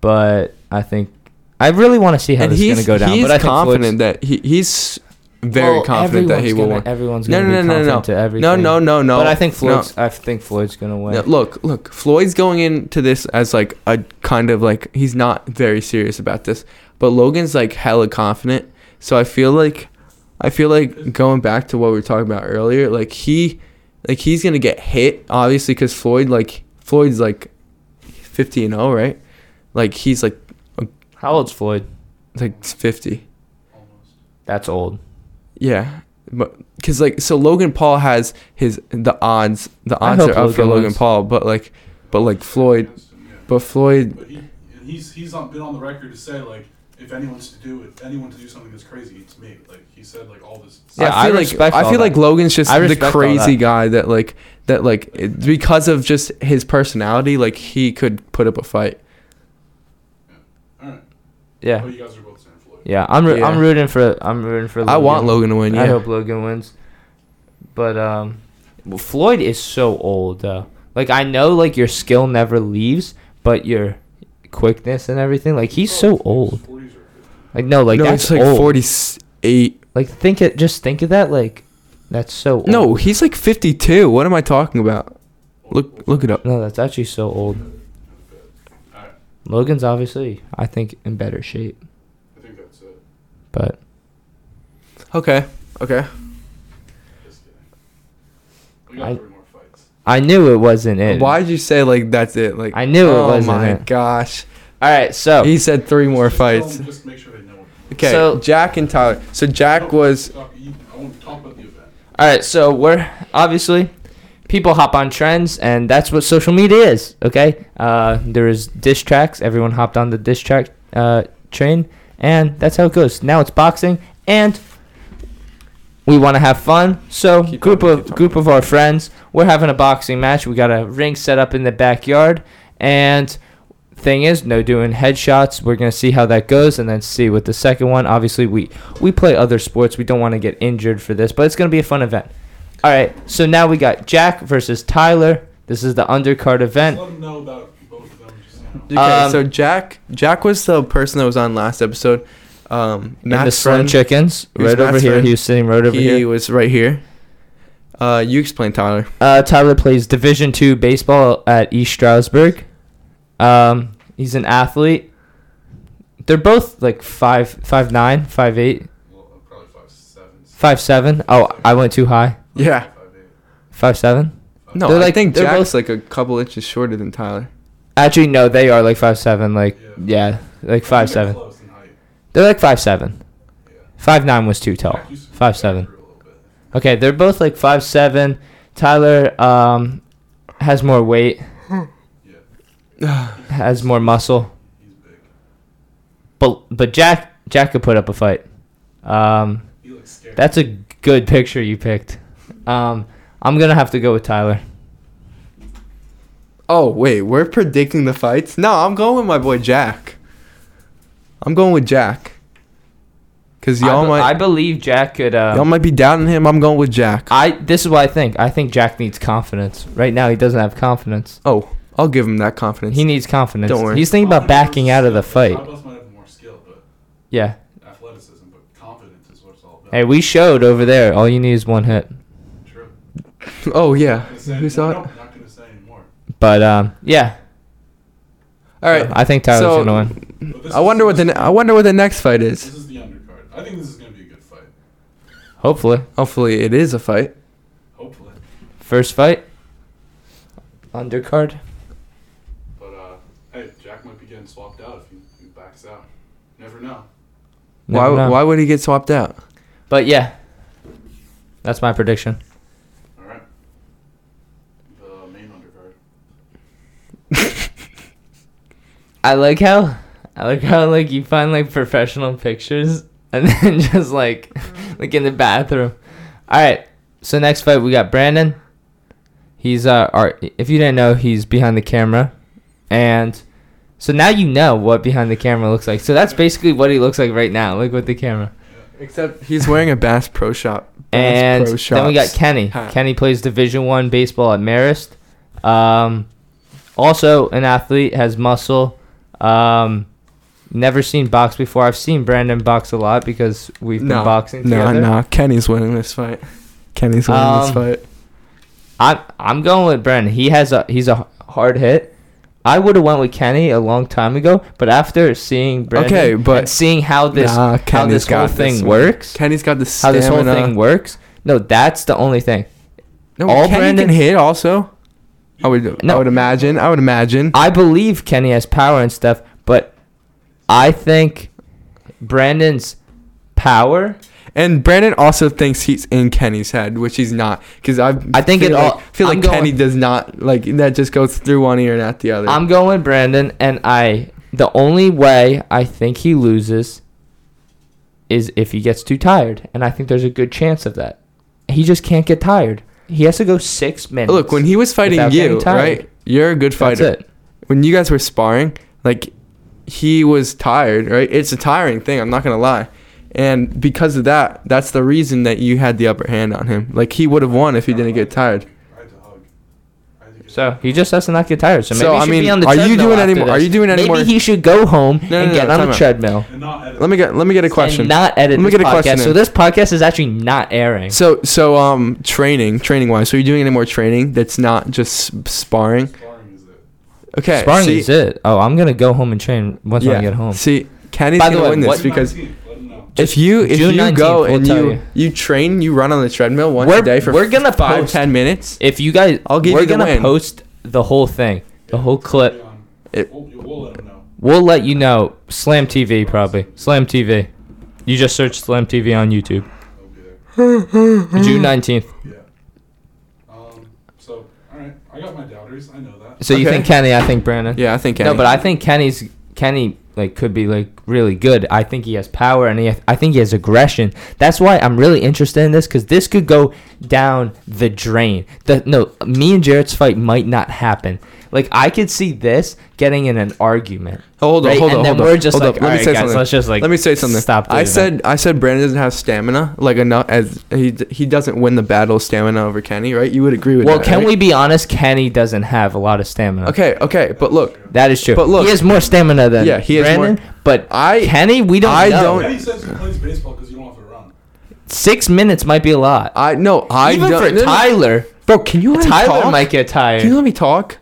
but I think I really want to see how and this is he's gonna go down. he's but I think confident that he he's very Well, confident that he everyone's will gonna- win. Everyone's No, gonna no, no, no, no. to everything. No, no, no, no. But I think no. Floyd's. I think Floyd's gonna win. No, look, look. Floyd's going into this as like a kind of like he's not very serious about this, but Logan's like hella confident. So I feel like, I feel like going back to what we were talking about earlier, like he, like he's gonna get hit obviously because Floyd like Floyd's like, fifty and zero, right? Like he's like How old's Floyd? like fifty. Almost. That's old. Yeah, but because like so Logan Paul has his the odds the I odds are up for Logan Logan wins. Paul, but like, but like Floyd, Against him, yeah. but Floyd But he and he's he's on, been on the record to say like if anyone's to do it, anyone to do something that's crazy, it's me. Like he said, like all this. Yeah, I feel I like I all feel like. Logan's just the crazy that. guy that like that like it, because of just his personality, like he could put up a fight. All right. Yeah. But you guys are both Yeah, I'm roo- Yeah. I'm rooting for I'm rooting for. I want Logan to win. Yeah. I hope Logan wins. But um, well, Floyd is so old though. Like I know, like your skill never leaves, but your quickness and everything. Like he's so old. 40s or 50s. Like no, like no, that's it's like old. 48. Like think it. Just think of that. Like that's so. Old. No, he's like 52. What am I talking about? Look, look it up. No, that's actually so old. Alright, Logan's obviously, I think, in better shape, I think that's it. but Okay. Okay. Just kidding. I- three more fights. I knew it wasn't it. Why'd you say like that's it? Like I knew it oh wasn't Oh my it. gosh. All right, so He said three more Just tell fights. Just Okay, So- Jack and Tyler. So Jack was talk- you- I want to talk about the event. All right, so we're obviously people hop on trends, and that's what social media is. Okay, uh, there is diss tracks. Everyone hopped on the diss track uh, train, and that's how it goes. Now it's boxing, and we want to have fun. So Keep group talking, of keep group of our friends, we're having a boxing match. We got a ring set up in the backyard, and thing is, no doing headshots. We're gonna see how that goes, and then see with the second one. Obviously, we we play other sports. We don't want to get injured for this, but it's gonna be a fun event. All right, so now we got Jack versus Tyler. This is the undercard event. know about both of them. Just, you know. okay. Um, so Jack, Jack was the person that was on last episode. Um, In the Matt's Slim friend. Chickens, He was right over Matt's here. friend. He was sitting right over he here. He was right here. Uh, you explain, Tyler. Uh, Tyler plays Division two baseball at East Stroudsburg. Um, he's an athlete. They're both like five, five nine, five eight, Well, probably five seven. five seven. Oh, I went too high. Yeah. Five eight. Five seven. No, They're I like- think they're Jack's both- like a couple inches shorter than Tyler. Actually, no, they are like five seven. Like Yeah. yeah, like five they're seven. Close in height. They're like five seven. Yeah. Five nine was too tall. To Five seven. through a little bit. Okay, they're both like five seven. Tyler um has more weight, yeah. has more muscle, but but Jack Jack could put up a fight. Um, He looks scared. that's a good picture you picked. Um, I'm gonna have to go with Tyler. Oh wait, we're predicting the fights. No, I'm going with my boy Jack. I'm going with Jack. Cause I, y'all be- might I believe Jack could. Uh, y'all might be doubting him. I'm going with Jack. I this is what I think. I think Jack needs confidence. Right now, he doesn't have confidence. Oh, I'll give him that confidence. He needs confidence. Don't worry. He's thinking about backing out of the fight. Might have more skill, but Yeah. athleticism, but confidence is what it's all about. Hey, we showed over there. All you need is one hit. True. oh yeah. Not gonna say Who saw anymore. it? No, not gonna say anymore. But um, yeah. All right. I think Tyler's So- gonna win. I wonder what the ne- I wonder what the next fight This is. is the undercard. I think this is gonna be a good fight. Hopefully, Hopefully, it is a fight. Hopefully. first fight. Undercard. But uh, hey, Jack might be getting swapped out if he, he backs out. Never know. Why? Never know. Why would he get swapped out? But yeah, that's my prediction. All right. The main undercard. I like how, I like how like you find like professional pictures and then just like, like in the bathroom. All right. So next fight we got Brandon. He's uh, our. If you didn't know, he's behind the camera, and so now you know what behind the camera looks like. So that's basically what he looks like right now. Look with the camera. Except he's wearing a Bass Pro Shop. Bass and Pro then we got Kenny. hat. Kenny plays Division One baseball at Marist. Um, also an athlete, has muscle. Um, never seen box before. I've seen Brandon box a lot because we've been boxing No, together. no. no, Kenny's winning this fight. Kenny's winning this Um, fight. I'm I'm going with Brandon. He has a he's a hard hit. I would have went with Kenny a long time ago, but after seeing Brandon Okay, but- and seeing how this Nah, how this whole thing this works, Kenny's got the stamina. how this whole thing works, no, that's the only thing. No, all Kenny Brandon- can hit also. I would. No. I would imagine. I would imagine. I believe Kenny has power and stuff, but I think Brandon's power. And Brandon also thinks he's in Kenny's head, which he's not. Because I. I think feel it like, all- feel I'm like going- Kenny does not like that. Just goes through one ear and out the other. I'm going Brandon, and I the only way I think he loses is if he gets too tired, and I think there's a good chance of that. He just can't get tired. He has to go six minutes. Look, when he was fighting you, right? You're a good That's fighter. it. When you guys were sparring, like he was tired, right? It's a tiring thing. I'm not gonna lie, and because of that, that's the reason that you had the upper hand on him. Like he would have won if he didn't get tired. I had to hug. I had to get So he just has to not get tired. So maybe So, he I should mean, be on the are you doing any after more- are you doing any maybe more- he should go home No, and no, get no, on time the treadmill and not edit. Let me get let me get a question. and not edit Let me this get a question. So in. this podcast is actually not airing. So so um training training wise. So are you doing any more training that's not just sparring? Sparring is it. Okay. Sparring see, is it. Oh, I'm gonna go home and train once I get home. See, Kenny's By the gonna way, win this what- because 19th, let him if you if June you 19th, go we'll and you, you. you train, you run on the treadmill once We're- a day for we're gonna five post- ten minutes. If you guys, I'll give we're you the gonna win. post the whole thing, the whole clip. It- we'll, we'll let him know. We'll let you know. Slam TV probably. Slam TV. You just search Slam TV on YouTube. He'll be there. June 19th. Yeah. Um. So, all right. I got my doubters. I know that. So you think Kenny? I think Brandon. Yeah, I think Kenny. No, but I think Kenny's Kenny like could be like really good. I think he has power and he I think he has aggression. That's why I'm really interested in this because this could go down the drain. The no, me and Jared's fight might not happen. Like I could see this getting in an argument. hold on, right? hold and on, then hold we're on. just hold like, up. Let me "Alright, say guys, something. let's just like Let me say something. Stop. I event." said I said Brandon doesn't have stamina like enough as he he doesn't win the battle of stamina over Kenny, right? You would agree with Well, that? Well, can right? we be honest? Kenny doesn't have a lot of stamina. Okay, okay, but look, That is true. But look- he has more stamina than Yeah, he has Brandon, more- But I- Kenny, we don't I know. don't- Kenny says he plays baseball because you don't have to run. Six minutes might be a lot. I no, I Even don't, for no, no. Tyler, bro. Can you let me talk? Tyler talk? might get tired. Can you let me talk?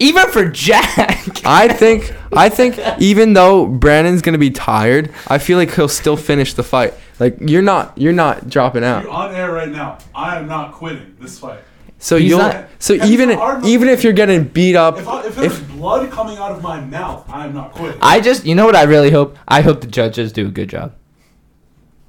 Even for Jack. I think I think even though Brandon's gonna be tired, I feel like he'll still finish the fight. Like you're not you're not dropping You're out. on air right now. I am not quitting this fight. So He's you'll not- so Kenny's even not hard enough even if you're getting beat up, If, I, if there's if blood coming out of my mouth, I am not quitting. I just, you know what I really hope? I hope the judges do a good job.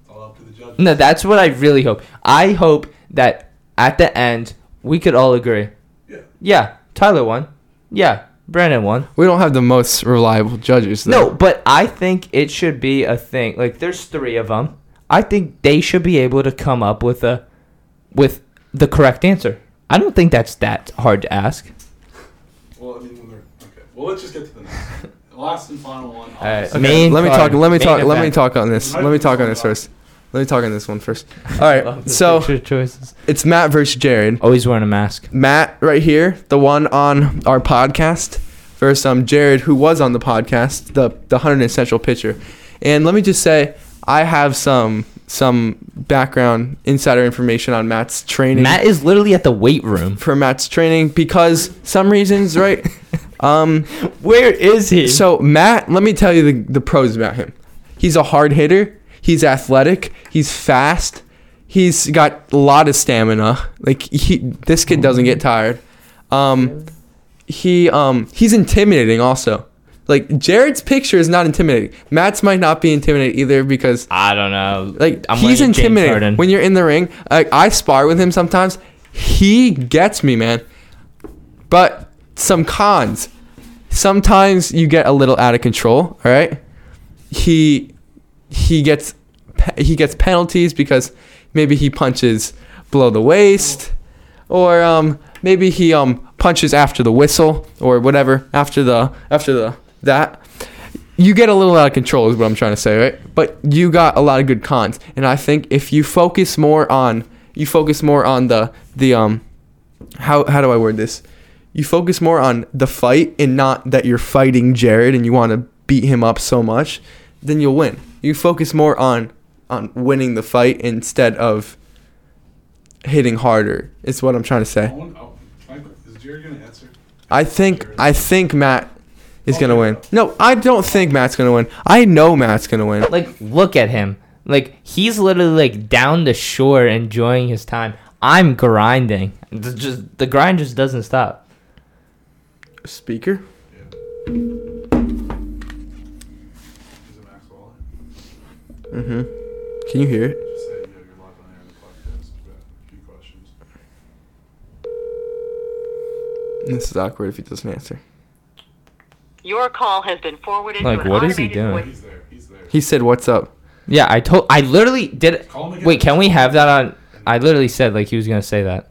all up to the judge. No, that's what I really hope. I hope that at the end we could all agree. Yeah. Yeah, Tyler won. Yeah, Brandon won. we don't have the most reliable judges. Though. No, but I think it should be a thing. Like there's 3 of them. I think they should be able to come up with a with the correct answer. I don't think that's that hard to ask. Well, I mean, when they're okay. Well, let's just get to the next, last and final one. All right, obviously. Main let me talk. Let me main talk. Let me talk on this. Let me talk on this first. Let me talk on this one first. All right. So choices. it's Matt versus Jared. Always wearing a mask. Matt right here, the one on our podcast, versus um Jared, who was on the podcast, the the hundred essential pitcher. And let me just say, I have some some background insider information on Matt's training. Matt is literally at the weight room. for Matt's training because some reasons, right? um, Where is he? so Matt, let me tell you the the pros about him. He's a hard hitter. He's athletic. He's fast. He's got a lot of stamina. Like he, this kid doesn't get tired. Um, he um he's intimidating also. Like Jared's picture is not intimidating. Matt's might not be intimidating either because I don't know. like I'm he's intimidating when you're in the ring. Like I spar with him sometimes. He gets me, man. But some cons. Sometimes you get a little out of control. All right. He he gets he gets penalties because maybe he punches below the waist, or um maybe he um punches after the whistle or whatever after the after the that you get a little out of control is what I'm trying to say, right? But you got a lot of good cons, and I think if you focus more on you focus more on the the um how how do I word this? You focus more on the fight and not that you're fighting Jared and you want to beat him up so much, then you'll win. You focus more on on winning the fight instead of hitting harder. Is what I'm trying to say. I want- can I- is Jared gonna answer? I think I think Matt is gonna win. No, I don't think Matt's gonna win. I know Matt's gonna win. like, look at him. Like, he's literally like down the shore enjoying his time. I'm grinding. It's just the grind just doesn't stop. Speaker. Is Mm-hmm. Can you hear it? Just say, yeah, you're live on air in the podcast. We've got a few questions. This is awkward if he doesn't answer. Your call has been forwarded Like, to what is he doing? He's there. He's there. He said, "What's up?" Yeah, I told. I literally did. Call him again. Wait, can we have that on? I literally said like he was gonna say that.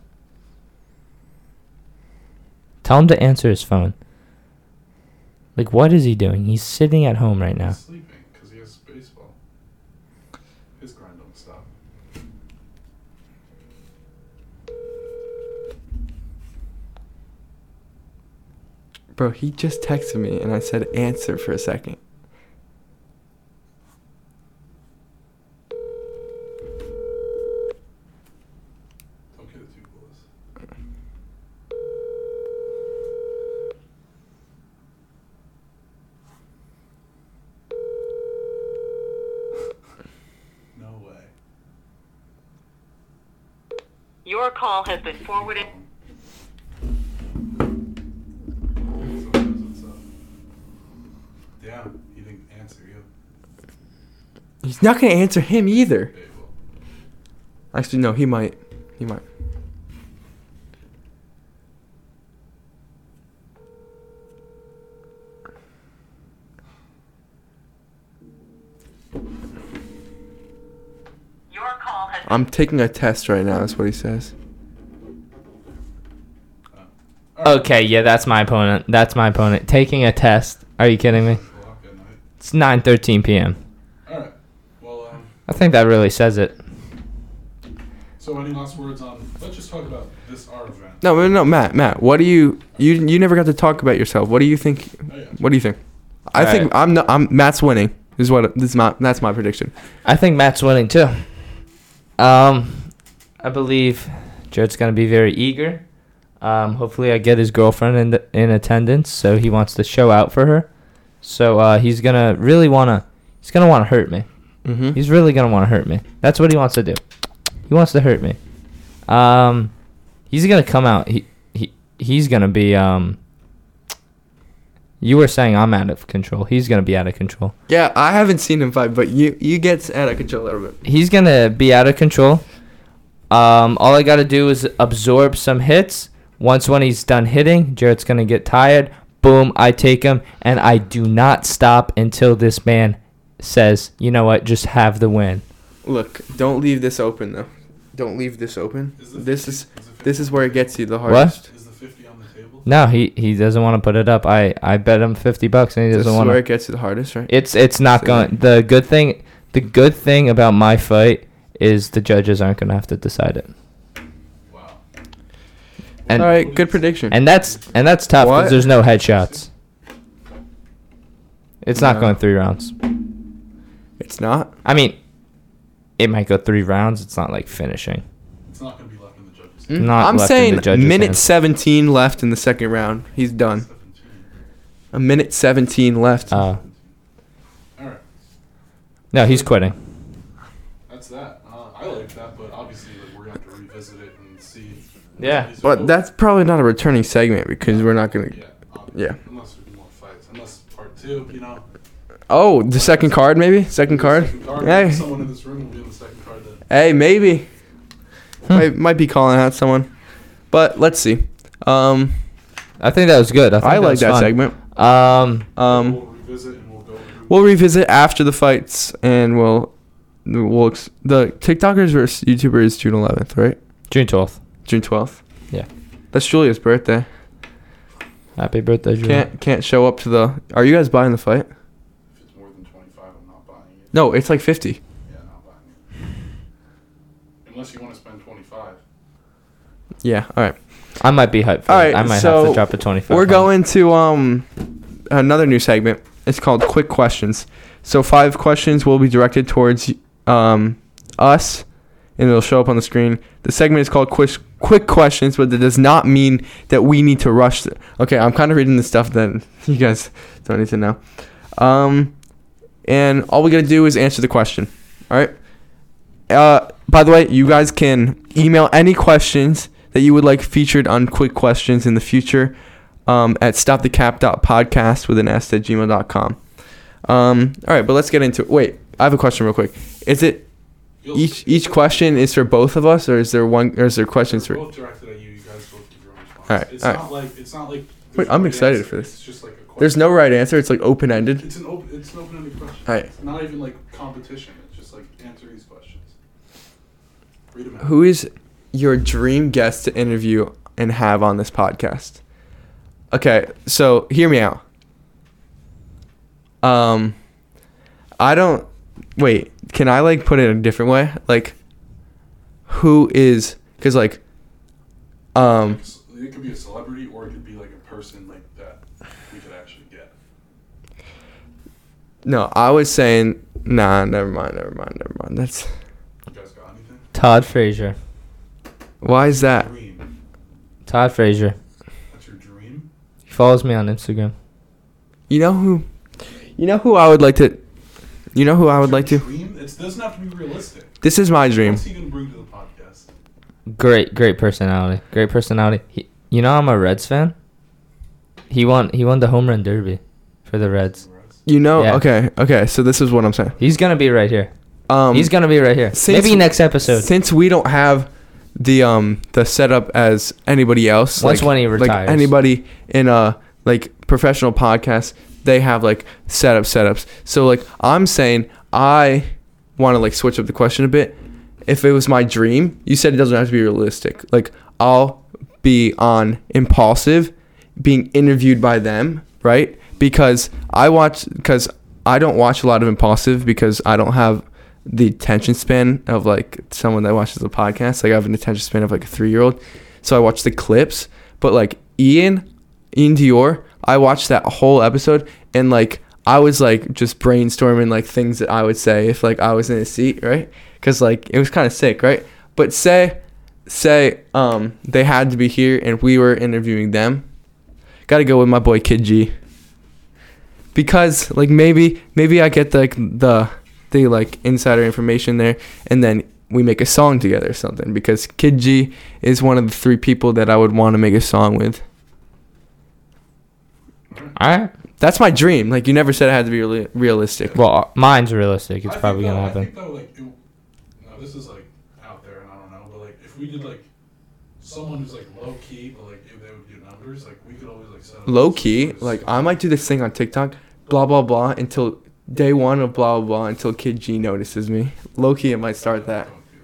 Tell him to answer his phone. Like, what is he doing? He's sitting at home right now. He's sleeping because he has baseball. His grind don't stop. Bro, he just texted me and I said answer for a second. Don't get it too close. no way. Your call has been forwarded. What's up? Damn, he didn't answer you. He's not gonna answer him either. Okay, Actually, no, he might. He might. Your call has I'm taking a test right now. That's what he says. Uh, okay, yeah, that's my opponent. That's my opponent. Taking a test. Are you kidding me? o'clock at night. It's 9:13 p.m. All right. Well, um, I think that really says it. so any last words on? Let's just talk about this our event. No, no, no, Matt. Matt, what do you you you never got to talk about yourself? What do you think? Oh, yeah. What do you think? I All think right. I'm not, I'm Matt's winning. Is what this is my that's my prediction. I think Matt's winning too. Um, I believe Jared's gonna be very eager. Um, hopefully, I get his girlfriend in the, in attendance, so he wants to show out for her. So uh, he's gonna really wanna he's gonna wanna hurt me. Mm-hmm. He's really gonna wanna hurt me. That's what he wants to do. He wants to hurt me. Um, he's gonna come out. He he he's gonna be um. You were saying I'm out of control. He's gonna be out of control. Yeah, I haven't seen him fight, but you you get out of control a little bit. he's gonna be out of control. Um, all I gotta do is absorb some hits. Once when he's done hitting, Jared's gonna get tired. Boom, I take him, and I do not stop until this man says, "You know what? Just have the win." Look, don't leave this open though. Don't leave this open. Is This 50 is the this is where it gets you the hardest. Is the 50 on the table? No, he he doesn't want to put it up. I I bet him fifty bucks, and he This is doesn't want This is where it gets you the hardest, right? It's it's not So- going. The good thing, the good thing about my fight is the judges aren't gonna have to decide it, Wow. and All right, good prediction. and that's and that's tough because there's no headshots. It's not No. going three rounds. It's not. I mean, it might go three rounds. It's not like finishing. It's not going to be left in the judges. Mm, Not I'm left in saying the judge's minute hands. 17 left in the second round. He's done. 17. A minute 17 left. Uh, All right. no, he's quitting. That's that. Uh, I like that, but obviously like, we're going to have to revisit it and see. Yeah. But both- that's probably not a returning segment because we're not gonna. Yeah. obviously. Yeah. Unless there's more fights. Unless part two, you know. Oh, the second card maybe. Second card. Second card. Hey. Someone in this room will be on the second card then. Hey, maybe. I might, might be calling out someone, but let's see. Um, I think that was good. I, I like was that segment. Um, Um, we'll revisit and we'll go we'll revisit after the fights, and we'll we'll ex- the TikTokers versus YouTubers June 11th, right? June twelfth. June 12th. Yeah. That's Julia's birthday. Happy birthday, Julie. Can't can't show up to the. Are you guys buying the fight? If it's more than 25, I'm not buying it. No, it's like 50. Yeah, not buying it. Unless you want to spend 25. Yeah. All right. I might be hyped for All it. right, I might have so to drop a twenty-five. We're going to um another new segment. It's called Quick Questions. So five questions will be directed towards um us, and it'll show up on the screen. The segment is called Quick Quick Questions, but that does not mean that we need to rush. The, okay, I'm kind of reading the stuff that you guys don't need to know. Um, and all we gotta do is answer the question. All right. Uh, by the way, you guys can email any questions that you would like featured on Quick Questions in the future um, at stopthecap.podcast with an s at gmail.com. Um, all right, but let's get into it. Wait, I have a question real quick. Is it each each question is for both of us, or is there one, or is there questions for? both directed at you. You guys both give your own response. Alright, It's alright. not like it's not like. Wait, I'm excited answer. for this. It's just like. There's no right answer. It's like open ended. It's an open. It's an open-ended question. It's not even like competition. It's just like answer these questions. Read them out. Who is your dream guest to interview and have on this podcast? Okay, so hear me out. Um, I don't. Wait, can I like put it a different way? Like, who is? Because like, um, It could be a celebrity or it could be like a person like that we could actually get. No, I was saying, nah, never mind, never mind, never mind. That's You guys got anything? Todd Frazier. why is that? Dream. Todd Frazier. That's your dream? He follows me on Instagram. You know who? You know who I would like to. You know who I would like to. Dream? It doesn't have to be realistic. This is my dream. What's he gonna bring to the podcast? Great, great personality. Great personality. He, you know I'm a Reds fan. He won. He won the home run derby for the Reds. You know. Yeah. Okay. Okay. So this is what I'm saying. He's gonna be right here. Um, He's gonna be right here. since- Maybe next episode. Since we don't have the um the setup as anybody else, Once like, when he like retires. anybody in a like professional podcast, they have like setup setups. So like I'm saying, I want to like switch up the question a bit. If it was my dream, you said it doesn't have to be realistic. Like I'll be on Impulsive, being interviewed by them, right? Because I watch because I don't watch a lot of Impulsive because I don't have the attention span of like someone that watches a podcast. Like I have an attention span of like a three year old. So I watch the clips. But like Ian, Ian Dior, I watched that whole episode and like I was like just brainstorming like things that I would say if like I was in a seat, right? Cause like it was kind of sick, right? But say, say um they had to be here and we were interviewing them. Got to go with my boy Kid G. Because like maybe maybe I get like the the like insider information there and then we make a song together or something because Kid G is one of the three people that I would want to make a song with. All right. That's my dream. Like you never said it had to be reali- realistic. Well, uh, mine's realistic. It's I probably think gonna that- I happen. think that like, it, no, this is like out there, and I don't know, but like if we did like someone who's like low key, but like if they would do numbers, like we could always like set up low key. like I might do this thing on TikTok, blah blah blah until day one of blah blah blah until Kid G notices me. Loki, key, I might start that. Don't do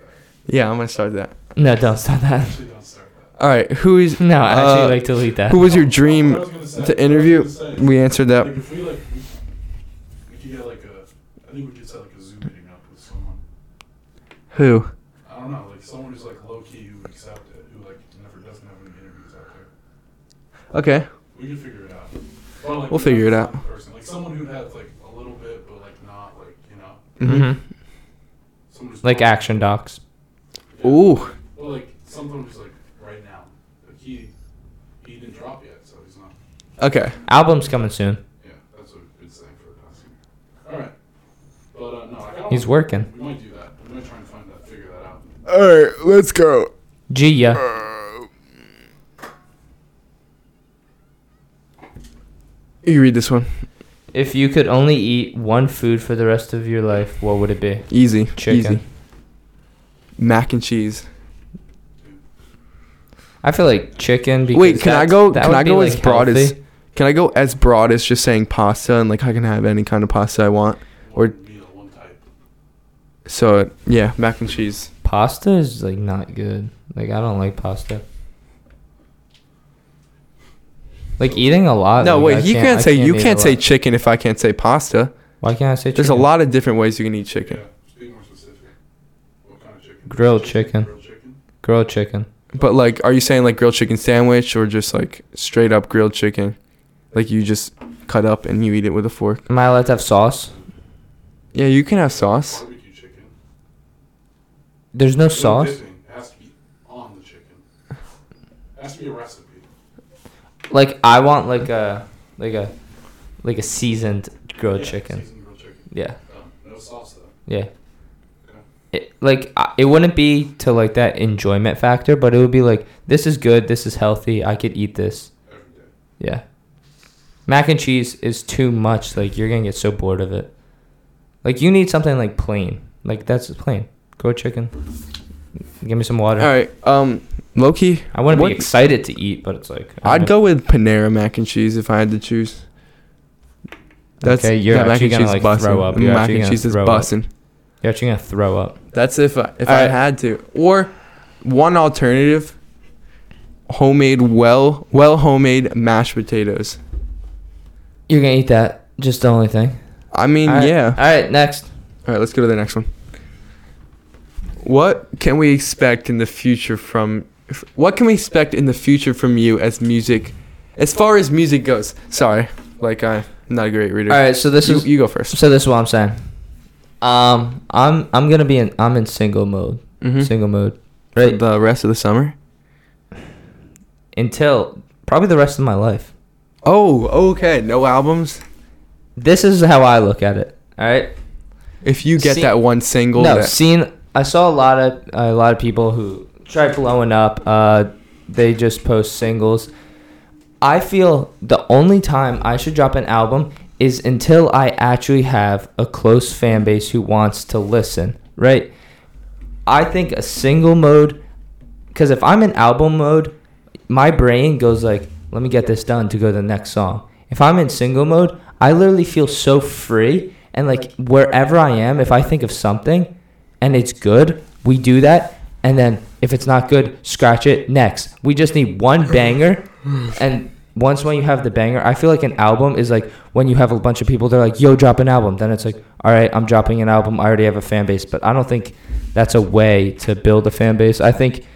that. Yeah, I'm gonna start that. No, don't start that. Actually, don't start that. All right, who is No, I actually uh, like delete that. who was your dream I was gonna say- to interview? say, We answered that. Like if we like, we, we could get like a, I think we could set like a Zoom meeting up with someone. Who? I don't know, like someone who's like low key who would accept it, who like never doesn't have any interviews out there. Okay. We can figure it out. Or, like, We'll figure it out. Someone who has like a little bit, but like not like you know, hmm hmm someone who's Like not- action docs. Yeah. Ooh. Well, like someone who's like right now, like he he didn't drop yet, so he's not. Okay. Album's coming soon. Yeah, that's what it's saying for the costume. All right, but uh, no, I got He's working. We might do that. We might try and find that, figure that out. All right, let's go. G yeah. You read this one. If you could only eat one food for the rest of your life, what would it be? Easy. Chicken. Easy. Mac and cheese. I feel like chicken. Because Wait, can I go? that Can I be, go like, as broad as? Can I go as broad as just saying pasta and like I can have any kind of pasta I want? Or- meal. So yeah, mac and cheese. pasta is like not good. Like I don't like pasta. Like eating a lot. No, like, I wait. You I can't say you eat a can't say chicken if I can't say pasta. Why can't I say? Chicken? There's a lot of different ways you can eat chicken. Yeah, speak more specific. What kind of chicken? Grilled chicken. Grilled chicken. Grilled chicken. But like, are you saying like grilled chicken sandwich or just like straight up grilled chicken, like you just cut up and you eat it with a fork? Am I allowed to have sauce? Yeah, you can have sauce. Barbecue chicken. There's no No sauce. It has to be on the chicken. It has to be a recipe. Like I want like a like a like a seasoned grilled Yeah, chicken. Seasoned grilled chicken. Yeah. Um, no sauce though. Yeah. Okay. It, like I- it wouldn't be to like that enjoyment factor, but it would be like this is good, this is healthy, I could eat this. Yeah. Mac and cheese is too much. Like you're gonna get so bored of it. Like you need something like plain. Like that's plain. Grilled chicken. Give me some water. All right. Um, Loki. I wouldn't what- be excited to eat, but it's like I'd go with Panera mac and cheese if I had to choose. That's Okay, you're that actually gonna, like, throw up. You're mac and cheese is busting. You're actually gonna throw up. That's if I, if All I right. had to. Or one alternative, homemade well well homemade mashed potatoes. You're gonna eat that. Just the only thing. I mean, All right. yeah. All right, next. All right, let's go to the next one. What can we expect in the future from? What can we expect in the future from you as music, as far as music goes? Sorry, like I'm not a great reader. All right, so this you, is you go first. so this is what I'm saying. Um, I'm I'm gonna be in I'm in single mode, Mm-hmm. single mode, For right? the rest of the summer. Until probably the rest of my life. Oh, okay. No albums. This is how I look at it. All right. If you get that one single, No, that, seen. I saw a lot of a lot of people who try blowing up. Uh, they just post singles. I feel the only time I should drop an album is until I actually have a close fan base who wants to listen. Right. I think a single mode, because if I'm in album mode, my brain goes like, "Let me get this done to go to the next song." If I'm in single mode, I literally feel so free and like wherever I am, if I think of something and it's good, we do that. And then if it's not good, scratch it. Next, we just need one banger. And once when you have the banger, I feel like an album is like when you have a bunch of people. They're like, "Yo, drop an album." Then it's like, "All right, I'm dropping an album. I already have a fan base." But I don't think that's a way to build a fan base. I think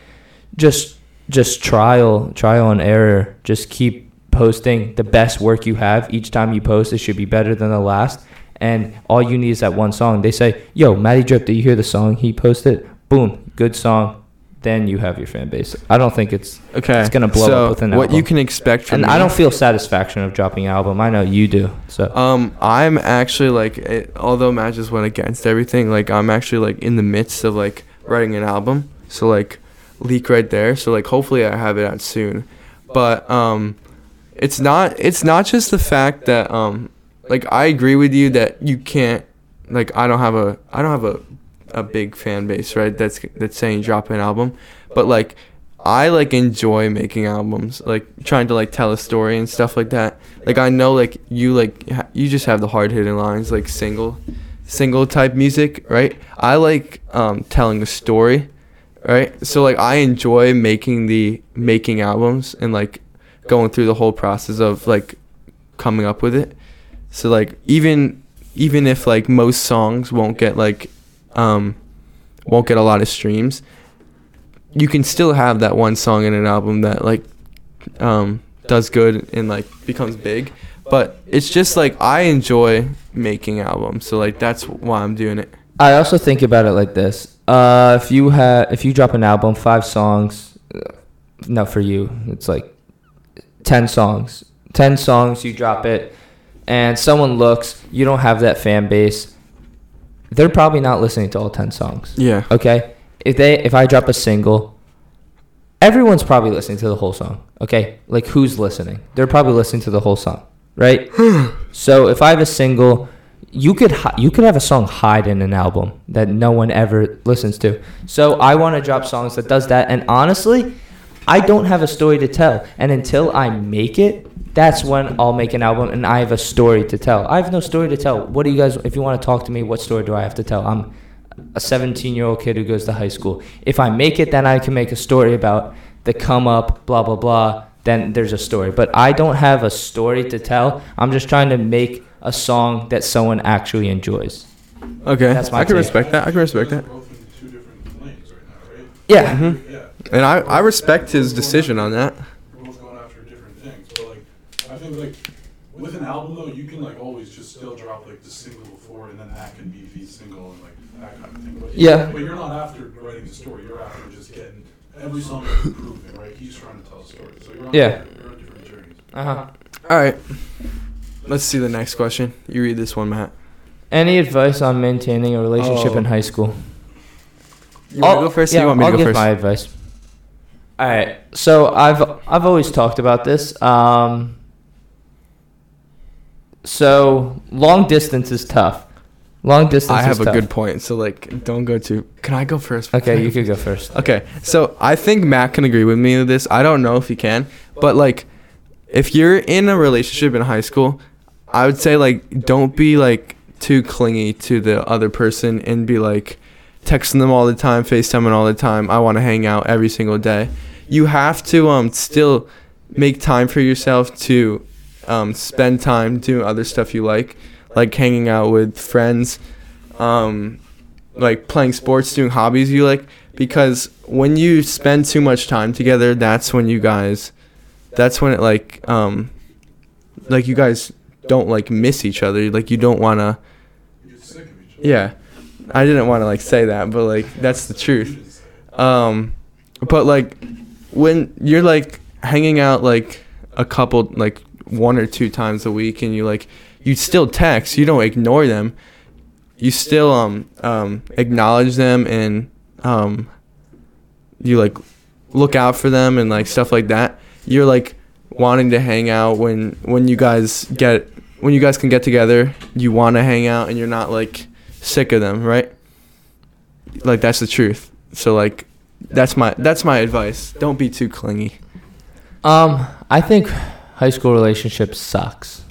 just just trial trial and error. Just keep posting the best work you have each time you post. It should be better than the last. And all you need is that one song. They say, "Yo, Matty Drip, did you hear the song he posted? Boom, good song." Then you have your fan base. I don't think it's okay, it's gonna blow so up with an what album. you can expect from and me, I don't feel satisfaction of dropping an album. I know you do. So Um, I'm actually like, it, although matches went against everything, like I'm actually like in the midst of like writing an album. So like, leak right there. So like, hopefully I have it out soon. But um, it's not. It's not just the fact that um, like I agree with you that you can't. Like I don't have a. I don't have a, a big fan base, right? That's that's saying drop an album, but like. I like enjoy making albums, like trying to like tell a story and stuff like that. Like I know like you like you just have the hard hitting lines like single, single type music, right? I like um, telling a story, right? So like I enjoy making the making albums and like going through the whole process of like coming up with it. So like even even if like most songs won't get like um won't get a lot of streams, you can still have that one song in an album that like um does good and like becomes big. But it's just like I enjoy making albums, so like that's why I'm doing it. I also think about it like this: uh, if you have, if you drop an album, five songs, uh, no, for you, it's like ten songs. Ten songs, you drop it, and someone looks, you don't have that fan base. They're probably not listening to all ten songs. Yeah. Okay, if they, if I drop a single, everyone's probably listening to the whole song. Okay, like who's listening? They're probably listening to the whole song, right? so if I have a single, you could you could have a song hide in an album that no one ever listens to. So I want to drop songs that does that. And honestly, I don't have a story to tell. And until I make it, that's when I'll make an album and I have a story to tell. I have no story to tell. What do you guys? If you want to talk to me, what story do I have to tell? I'm a 17 year old kid who goes to high school. If I make it, then I can make a story about the come up, blah, blah, blah. Then there's a story. But I don't have a story to tell. I'm just trying to make a song that someone actually enjoys. Okay. That's my I can take. respect that. I can respect that. both in two different lanes right now, right? Yeah. hmm Yeah. And I I respect his decision on that. We're both going after different things, but like, I think like with an album though, you can like always just still drop like the single before, and then that can be the single and like that kind of thing. But Yeah. But you're not after writing the story. You're after just getting every song is improving, right? He's trying to tell a story, so you're on, Yeah. you're on different journeys. Uh huh. All right. Let's see the next question. You read this one, Matt. Any advice on maintaining a relationship Oh. in high school? You want to go first? Yeah, you want me I'll to go give first? my advice. All right. So I've I've always talked about this. Um, so long distance is tough. Long distance. I have a tough. good point. So like, don't go too. Can I go first? Okay, you could go first. Okay, so I think Matt can agree with me with this. I don't know if he can, but like, if you're in a relationship in high school, I would say like don't be like too clingy to the other person and be like texting them all the time, FaceTiming all the time. I want to hang out every single day. You have to um still make time for yourself to um spend time doing other stuff you like. like hanging out with friends, um, like playing sports, doing hobbies you like. Because when you spend too much time together, that's when you guys, that's when it like, um, like you guys don't like miss each other. Like you don't wanna. You get sick of each other. Yeah, I didn't want to like say that, but like that's the truth. Um, but like when you're like hanging out like a couple like one or two times a week, and you like you still text, you don't ignore them. You still um um acknowledge them and um you like look out for them and like stuff like that. You're like wanting to hang out when when you guys get when you guys can get together. You want to hang out and you're not like sick of them, right? Like that's the truth. So like that's my that's my advice. Don't be too clingy. Um, I think high school relationships sucks.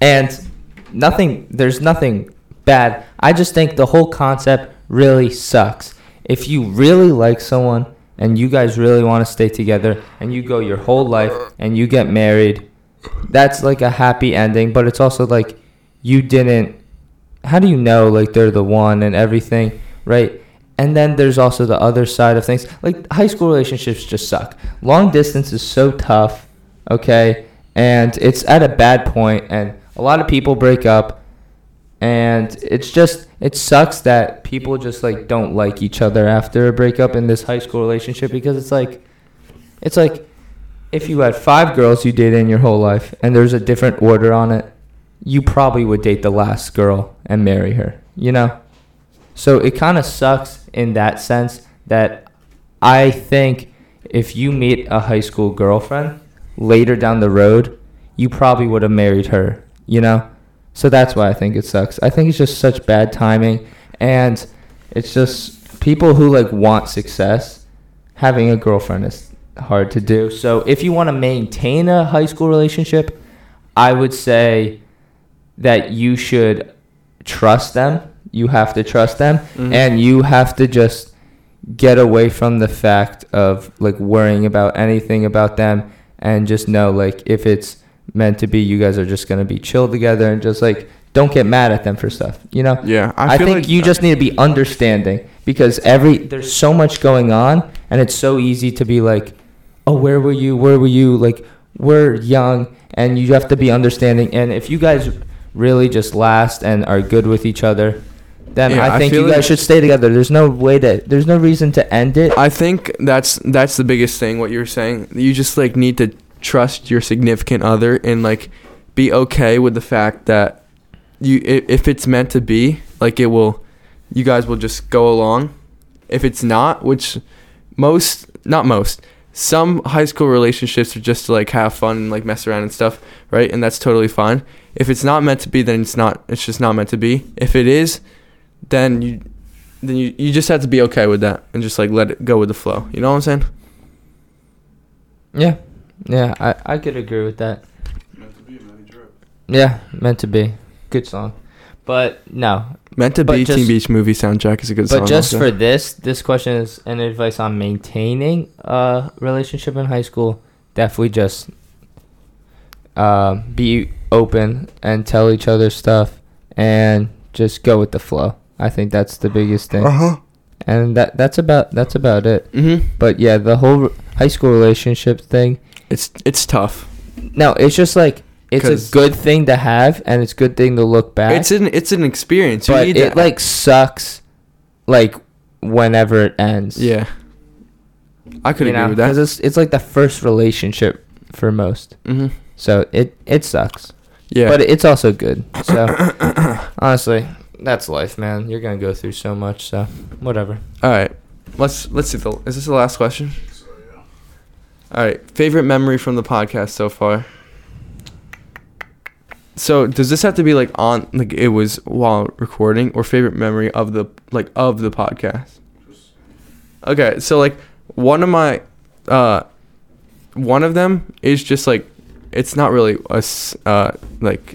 And nothing there's nothing bad. I just think the whole concept really sucks. If you really like someone and you guys really want to stay together and you go your whole life and you get married, that's like a happy ending, but it's also like you didn't how do you know like they're the one and everything, right? And then there's also the other side of things. Like high school relationships just suck. Long distance is so tough, okay? And it's at a bad point and a lot of people break up and it's just it sucks that people just like don't like each other after a breakup in this high school relationship because it's like it's like if you had five girls you dated in your whole life and there's a different order on it, you probably would date the last girl and marry her, you know? So it kind of sucks in that sense that I think if you meet a high school girlfriend later down the road, you probably would have married her, you know? So that's why I think it sucks. I think it's just such bad timing and it's just people who like want success having a girlfriend is hard to do. So if you want to maintain a high school relationship, I would say that you should trust them. You have to trust them Mhm. and you have to just get away from the fact of like worrying about anything about them and just know like if it's meant to be you guys are just going to be chill together and just like don't get mad at them for stuff, you know? Yeah, I, feel think like- you just need to be understanding because every there's so much going on and it's so easy to be like, "Oh, where were you? Where were you?" Like we're young and you have to be understanding and if you guys really just last and are good with each other, then Yeah, I I think feel you guys like- should stay together. There's no way to there's no reason to end it. I think that's that's the biggest thing. What you're saying, you just like need to trust your significant other and like be okay with the fact that you if it's meant to be, like it will, you guys will just go along. If it's not, which most not most, some high school relationships are just to like have fun and like mess around and stuff, right? And that's totally fine. If it's not meant to be, then it's not. It's just not meant to be. If it is, then you then you, you just have to be okay with that and just like let it go with the flow. You know what I'm saying? Yeah. Yeah, I I could agree with that. Meant to be, Matty Drip. Yeah, meant to be. Good song. But no, Meant to But be Teen Beach movie soundtrack is a good song. But just also. for this, this question is an advice on maintaining a relationship in high school. Definitely just uh, be open and tell each other stuff and just go with the flow. I think that's the biggest thing. uh-huh. And that that's about that's about it. Mhm. But yeah, the whole r- high school relationship thing. It's it's tough. No, it's just like it's 'Cause- a good thing to have and it's a good thing to look back. It's an it's an experience. You but it to- like sucks like whenever it ends. yeah. I could you agree know, with that. 'cause it's it's like the first relationship for most. Mhm. So it it sucks. Yeah. But it's also good. So honestly, that's life, man. You're gonna go through so much. So whatever. All right. Let's let's see. The, is this the last question? So yeah. All right. Favorite memory from the podcast so far. So does this have to be like on like it was while recording or favorite memory of the like of the podcast? Okay, so like one of my uh one of them is just like it's not really a uh like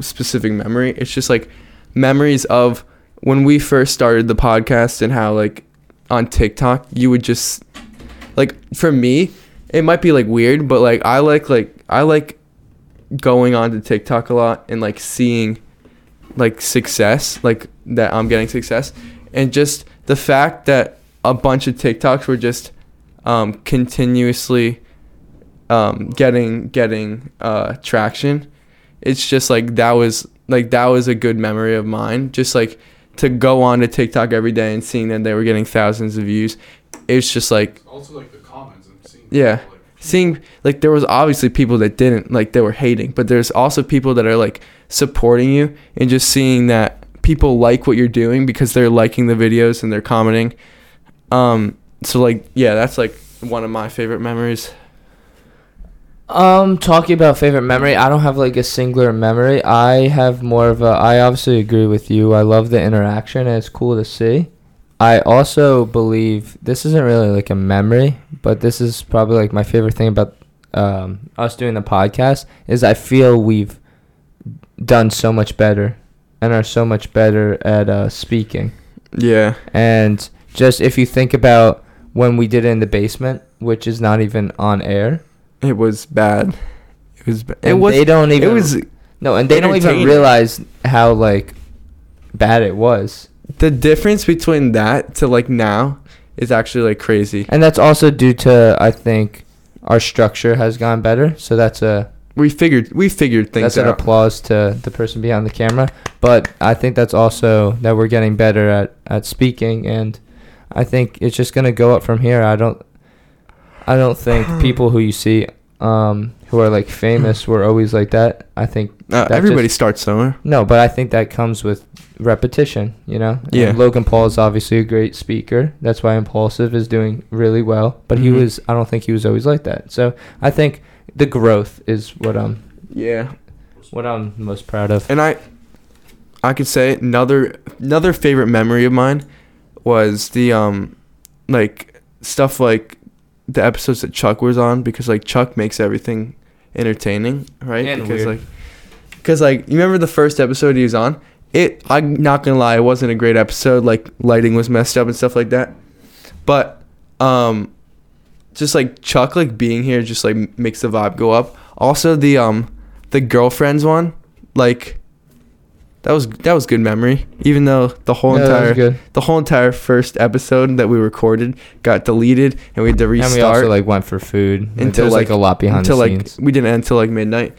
specific memory. It's just like memories of when we first started the podcast and how like on TikTok you would just like for me it might be like weird, but like I like like I like going on to TikTok a lot and like seeing like success, like that I'm getting success, and just the fact that a bunch of TikToks were just um, continuously um, getting getting uh, traction. It's just like that was like that was a good memory of mine. Just like to go on to TikTok every day and seeing that they were getting thousands of views. It's just like Also, like the comments and seeing. Yeah. people, like, seeing like there was obviously people that didn't like they were hating but there's also people that are like supporting you and just seeing that people like what you're doing because they're liking the videos and they're commenting um so like yeah that's like one of my favorite memories Um, talking about favorite memory, I don't have like a singular memory. I have more of a. I obviously agree with you. I love the interaction, and it's cool to see. I also believe this isn't really like a memory, but this is probably like my favorite thing about um, us doing the podcast is I feel we've done so much better and are so much better at uh, speaking. yeah. And just if you think about when we did it in the basement, which is not even on air, it was bad. It was ba- it was they don't even it was no, and they don't even realize how like bad it was, the difference between that to like now is actually like crazy and that's also due to I think our structure has gone better. So that's a we figured we figured things that's an applause to the person behind the camera. But I think that's also that we're getting better at at speaking, and I think it's just gonna go up from here. I don't, I don't think people who you see, um, who are like famous were always like that. I think uh, that everybody just- starts somewhere No, but I think that comes with repetition, you know? And Yeah. Logan Paul is obviously a great speaker. That's why Impulsive is doing really well. But he Mhm. was, I don't think he was always like that. So I think the growth is what I'm, yeah what I'm most proud of. and I, I could say another another favorite memory of mine was the um, like stuff like the episodes that Chuck was on because like Chuck makes everything entertaining, right? And because weird. like, because like you remember the first episode he was on. It I'm not gonna lie, it wasn't a great episode. Like lighting was messed up and stuff like that, but um, just like Chuck like being here just like makes the vibe go up. Also the um the girlfriends one, like that was that was good memory. Even though the whole Yeah, entire good. the whole entire first episode that we recorded got deleted and we had to restart And we also like went for food. Until, like, like- a lot behind until the like scenes. we didn't end until like midnight.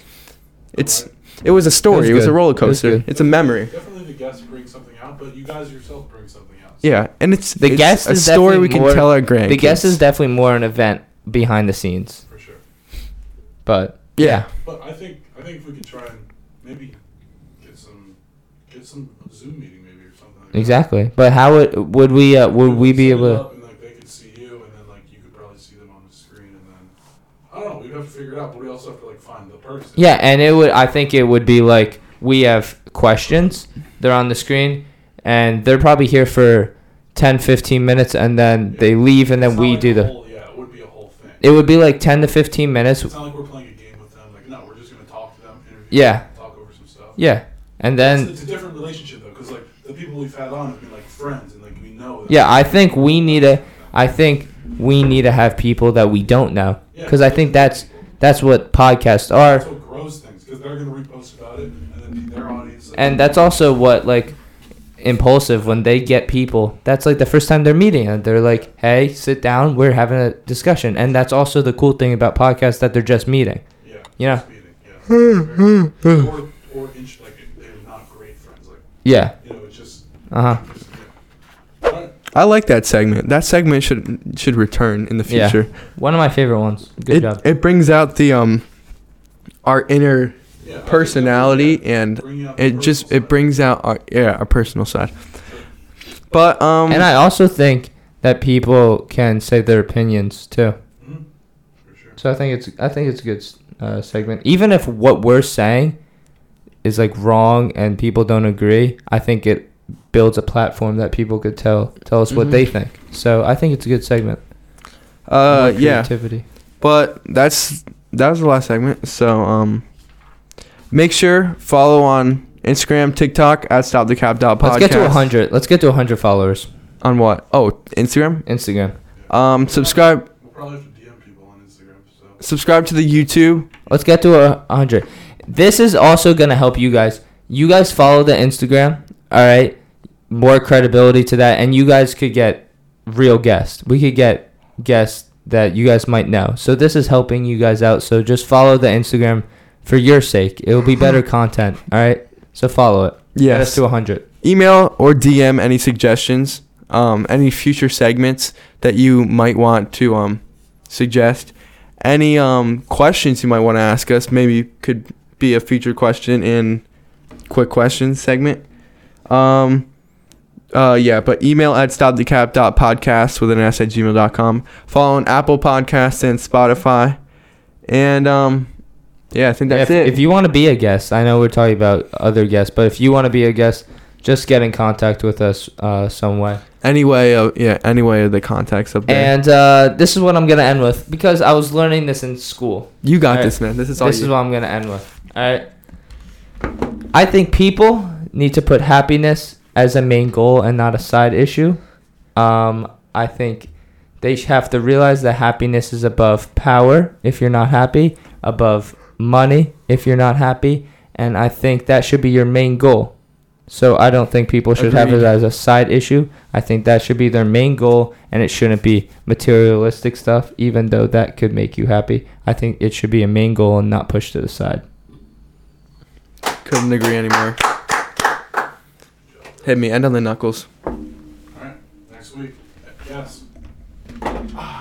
It's it was a story. It It was was, a roller coaster. good. It's a memory. Definitely the guests bring something out, but you guys yourself bring something else. Yeah, and it's The it's guest a is story we can more- tell our grandkids. The guest is definitely more an event behind the scenes. For sure. But yeah. But I think I think if we could try and maybe get some get some Zoom meeting maybe or something. Like that. Exactly. But how would would we uh, would we be able to? And like they could see you, and then like you could probably see them on the screen, and then I don't know. We'd have to figure it out, but we also have to like find the person. Yeah, and it would. I think it would be like we have questions. They're on the screen, and they're probably here for 10, 15 minutes, and then they leave, and then not we like do the. Whole, yeah, it would be a whole thing. It would be like ten to fifteen minutes. It's not like we're playing a game with them. Like no, we're just gonna talk to them, Yeah. them, talk over some stuff. Yeah, and it's, then it's a different relationship though, because like the people we've had on have been like friends, and like we know. them. yeah, I think we need to. I think we need to have people that we don't know, because I think that's that's what podcasts are. That's what grows things, because they're gonna repost about it, and then their audience. Like, and that's also what like impulsive when they get people that's like the first time they're meeting and they're like hey sit down we're having a discussion and that's also the cool thing about podcasts that they're just meeting yeah, you know. meeting, yeah. Or or inch, like they're not great friends, like yeah you know, it's just. uh-huh just yeah. Alright. I like that segment. That segment should should return in the Yeah. future. one of my favorite ones good it job it brings out the um our inner Yeah, personality definitely, and bringing out the it just personal it brings out our yeah our personal side. But um and i also think that people can say their opinions too side. Mhm. For sure. so i think it's i think it's a good uh, segment even if what we're saying is like wrong and people don't agree i think it builds a platform that people could tell tell us what Mhm. they think so i think it's a good segment uh yeah. But that's that was the last segment. So um make sure follow on Instagram, TikTok at stop the cap Let's get to 100. Let's get to 100 followers. on what? Oh, Instagram. Instagram. Um subscribe We'll probably have to DM people on Instagram. So subscribe to the YouTube. Let's get to a 100. this is also gonna help you guys. You guys follow the Instagram, all right? More credibility to that, and you guys could get real guests. We could get guests that you guys might know. So this is helping you guys out. So just follow the Instagram for your sake. It will be better content, all right? So follow it. Get us Yes. to 100. Email or DM any suggestions, um, any future segments that you might want to um, suggest, any um, questions you might want to ask us. Maybe could be a featured question in quick questions segment. Um, uh, yeah, but email at stopthecap.podcast with an s at gmail.com. Follow on Apple Podcasts and Spotify. And um, yeah, I think that's if, it. if you want to be a guest, I know we're talking about other guests, but if you want to be a guest, just get in contact with us uh, some way. Anyway, uh, yeah, anyway, of the contacts up there. And uh, this is what I'm gonna end with because I was learning this in school. you got Alright. this, man. This is all This you. is what I'm gonna end with. All right. I think people need to put happiness as a main goal and not a side issue. Um, I think they have to realize that happiness is above power if you're not happy, above money if you're not happy, and I think that should be your main goal. So I don't think people should have it as a side issue. I think that should be their main goal, and it shouldn't be materialistic stuff, even though that could make you happy. I think it should be a main goal and not pushed to the side. Couldn't agree anymore. Hit me. End on the knuckles. All right, next week. Yes. Ah.